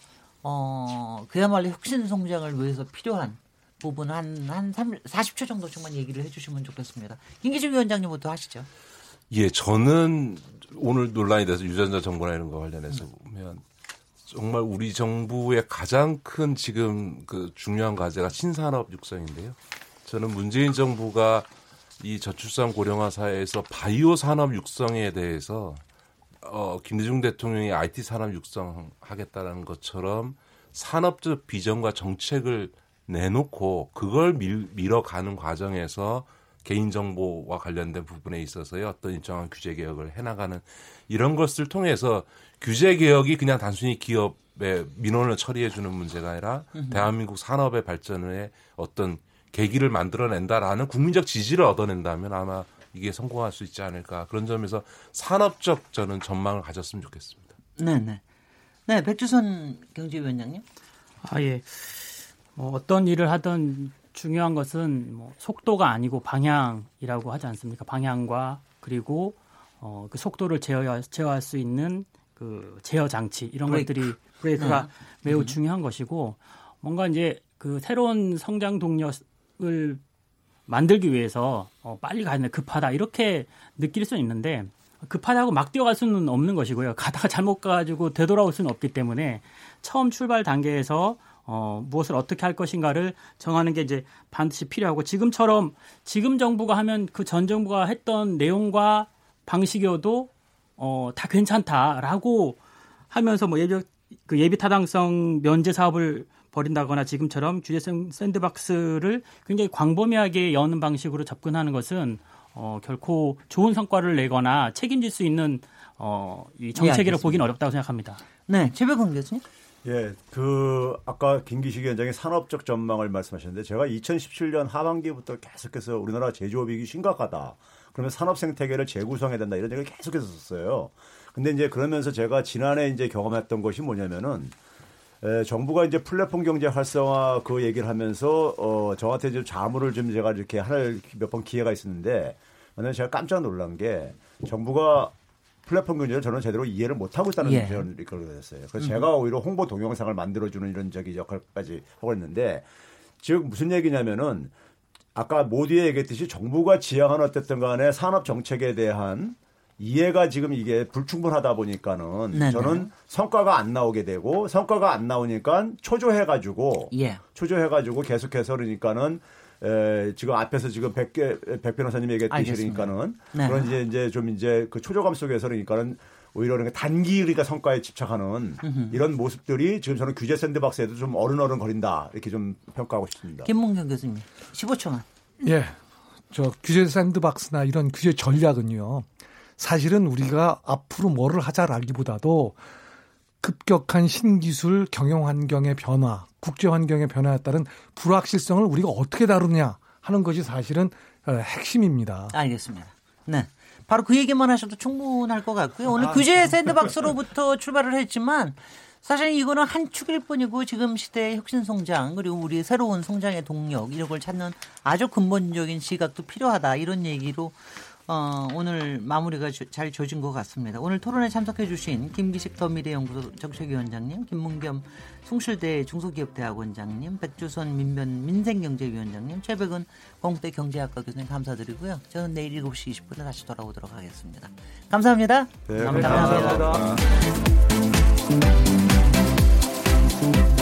어, 그야말로 혁신 성장을 위해서 필요한 부분 한, 한 40초 정도 정만 얘기를 해 주시면 좋겠습니다. 김기중 위원장님부터 하시죠. 예, 저는 오늘 논란이 돼서 유전자 정보나 이런 거 관련해서 보면 정말 우리 정부의 가장 큰 지금 그 중요한 과제가 신산업 육성인데요. 저는 문재인 정부가 이 저출산 고령화 사회에서 바이오 산업 육성에 대해서 어, 김대중 대통령이 IT 산업 육성하겠다라는 것처럼 산업적 비전과 정책을 내놓고 그걸 밀, 밀어가는 과정에서 개인정보와 관련된 부분에 있어서의 어떤 일정한 규제 개혁을 해나가는 이런 것을 통해서 규제 개혁이 그냥 단순히 기업의 민원을 처리해 주는 문제가 아니라 대한민국 산업의 발전에 어떤 계기를 만들어낸다라는 국민적 지지를 얻어낸다면 아마 이게 성공할 수 있지 않을까 그런 점에서 산업적 저는 전망을 가졌으면 좋겠습니다. 네네. 네, 백주선 경제위원장님. 아 예. 뭐 어떤 일을 하든 중요한 것은 뭐 속도가 아니고 방향이라고 하지 않습니까? 방향과 그리고 어, 그 속도를 제어할, 제어할 수 있는 그 제어 장치 이런 브레이크. 것들이 브레이크가 네. 매우 음. 중요한 것이고 뭔가 이제 그 새로운 성장 동력 을 만들기 위해서 어, 빨리 가야 돼 급하다 이렇게 느낄 수는 있는데 급하다고 막 뛰어갈 수는 없는 것이고요. 가다가 잘못 가지고 되돌아올 수는 없기 때문에 처음 출발 단계에서 어, 무엇을 어떻게 할 것인가를 정하는 게 이제 반드시 필요하고 지금처럼 지금 정부가 하면 그 전 정부가 했던 내용과 방식이어도 어, 다 괜찮다라고 하면서 뭐 예비 그 예비 타당성 면제 사업을 벌인다거나 지금처럼 규제성 샌드박스를 굉장히 광범위하게 여는 방식으로 접근하는 것은 어, 결코 좋은 성과를 내거나 책임질 수 있는 어, 이 정책이라고 네, 보기는 어렵다고 생각합니다. 네, 최백훈 교수님. 예, 그 아까 김기식 위원장이 산업적 전망을 말씀하셨는데 제가 2017년 하반기부터 계속해서 우리나라 제조업 위기 심각하다. 그러면 산업 생태계를 재구성해야 된다 이런 얘기를 계속해서 썼어요. 근데 이제 그러면서 제가 지난해 이제 경험했던 것이 뭐냐면은 에, 정부가 이제 플랫폼 경제 활성화 그 얘기를 하면서 어 저한테 좀 자문을 좀 제가 이렇게 하늘 몇번 기회가 있었는데 저는 제가 깜짝 놀란 게 정부가 플랫폼 경제를 저는 제대로 이해를 못 하고 있다는 예. 표현을 걸어냈어요. 그래서 음. 제가 오히려 홍보 동영상을 만들어주는 이런 저기 역할까지 하고 있는데 즉 무슨 얘기냐면은 아까 모두에 얘기했듯이 정부가 지향한 어쨌든 간에 산업 정책에 대한 이해가 지금 이게 불충분하다 보니까는 네네. 저는 성과가 안 나오게 되고 성과가 안 나오니까 초조해가지고 예. 초조해가지고 계속해서 그러니까는 에, 지금 앞에서 지금 백개 백 변호사님 얘기했듯이 네. 그런 이제 이제 좀 이제 그 초조감 속에서 그러니까는 오히려 그러니까 단기 그러니까 성과에 집착하는 으흠. 이런 모습들이 지금 저는 규제 샌드박스에도 좀 어른어른 거린다 이렇게 좀 평가하고 싶습니다. 김문경 교수님 15초만. 예. 저 규제 샌드박스나 이런 규제 전략은요. 사실은 우리가 앞으로 뭐를 하자라기보다도 급격한 신기술 경영 환경의 변화, 국제 환경의 변화에 따른 불확실성을 우리가 어떻게 다루냐 하는 것이 사실은 어, 핵심입니다. 알겠습니다. 네. 바로 그 얘기만 하셔도 충분할 것 같고요. 오늘 아, 규제 샌드박스로부터 출발을 했지만 사실 이거는 한 축일 뿐이고 지금 시대의 혁신 성장 그리고 우리 새로운 성장의 동력 이런 걸 찾는 아주 근본적인 시각도 필요하다 이런 얘기로 어, 오늘 마무리가 주, 잘 조진 것 같습니다. 오늘 토론에 참석해 주신 김기식 더미래연구소 정책위원장님, 김문겸 숭실대 중소기업대학원장님, 백주선 민변 민생경제위원장님, 최백은 공대 경제학과 교수님 감사드리고요. 저는 내일 7시 20분에 다시 돌아오도록 하겠습니다. 감사합니다. 네, 감사합니다. 감사합니다. 감사합니다.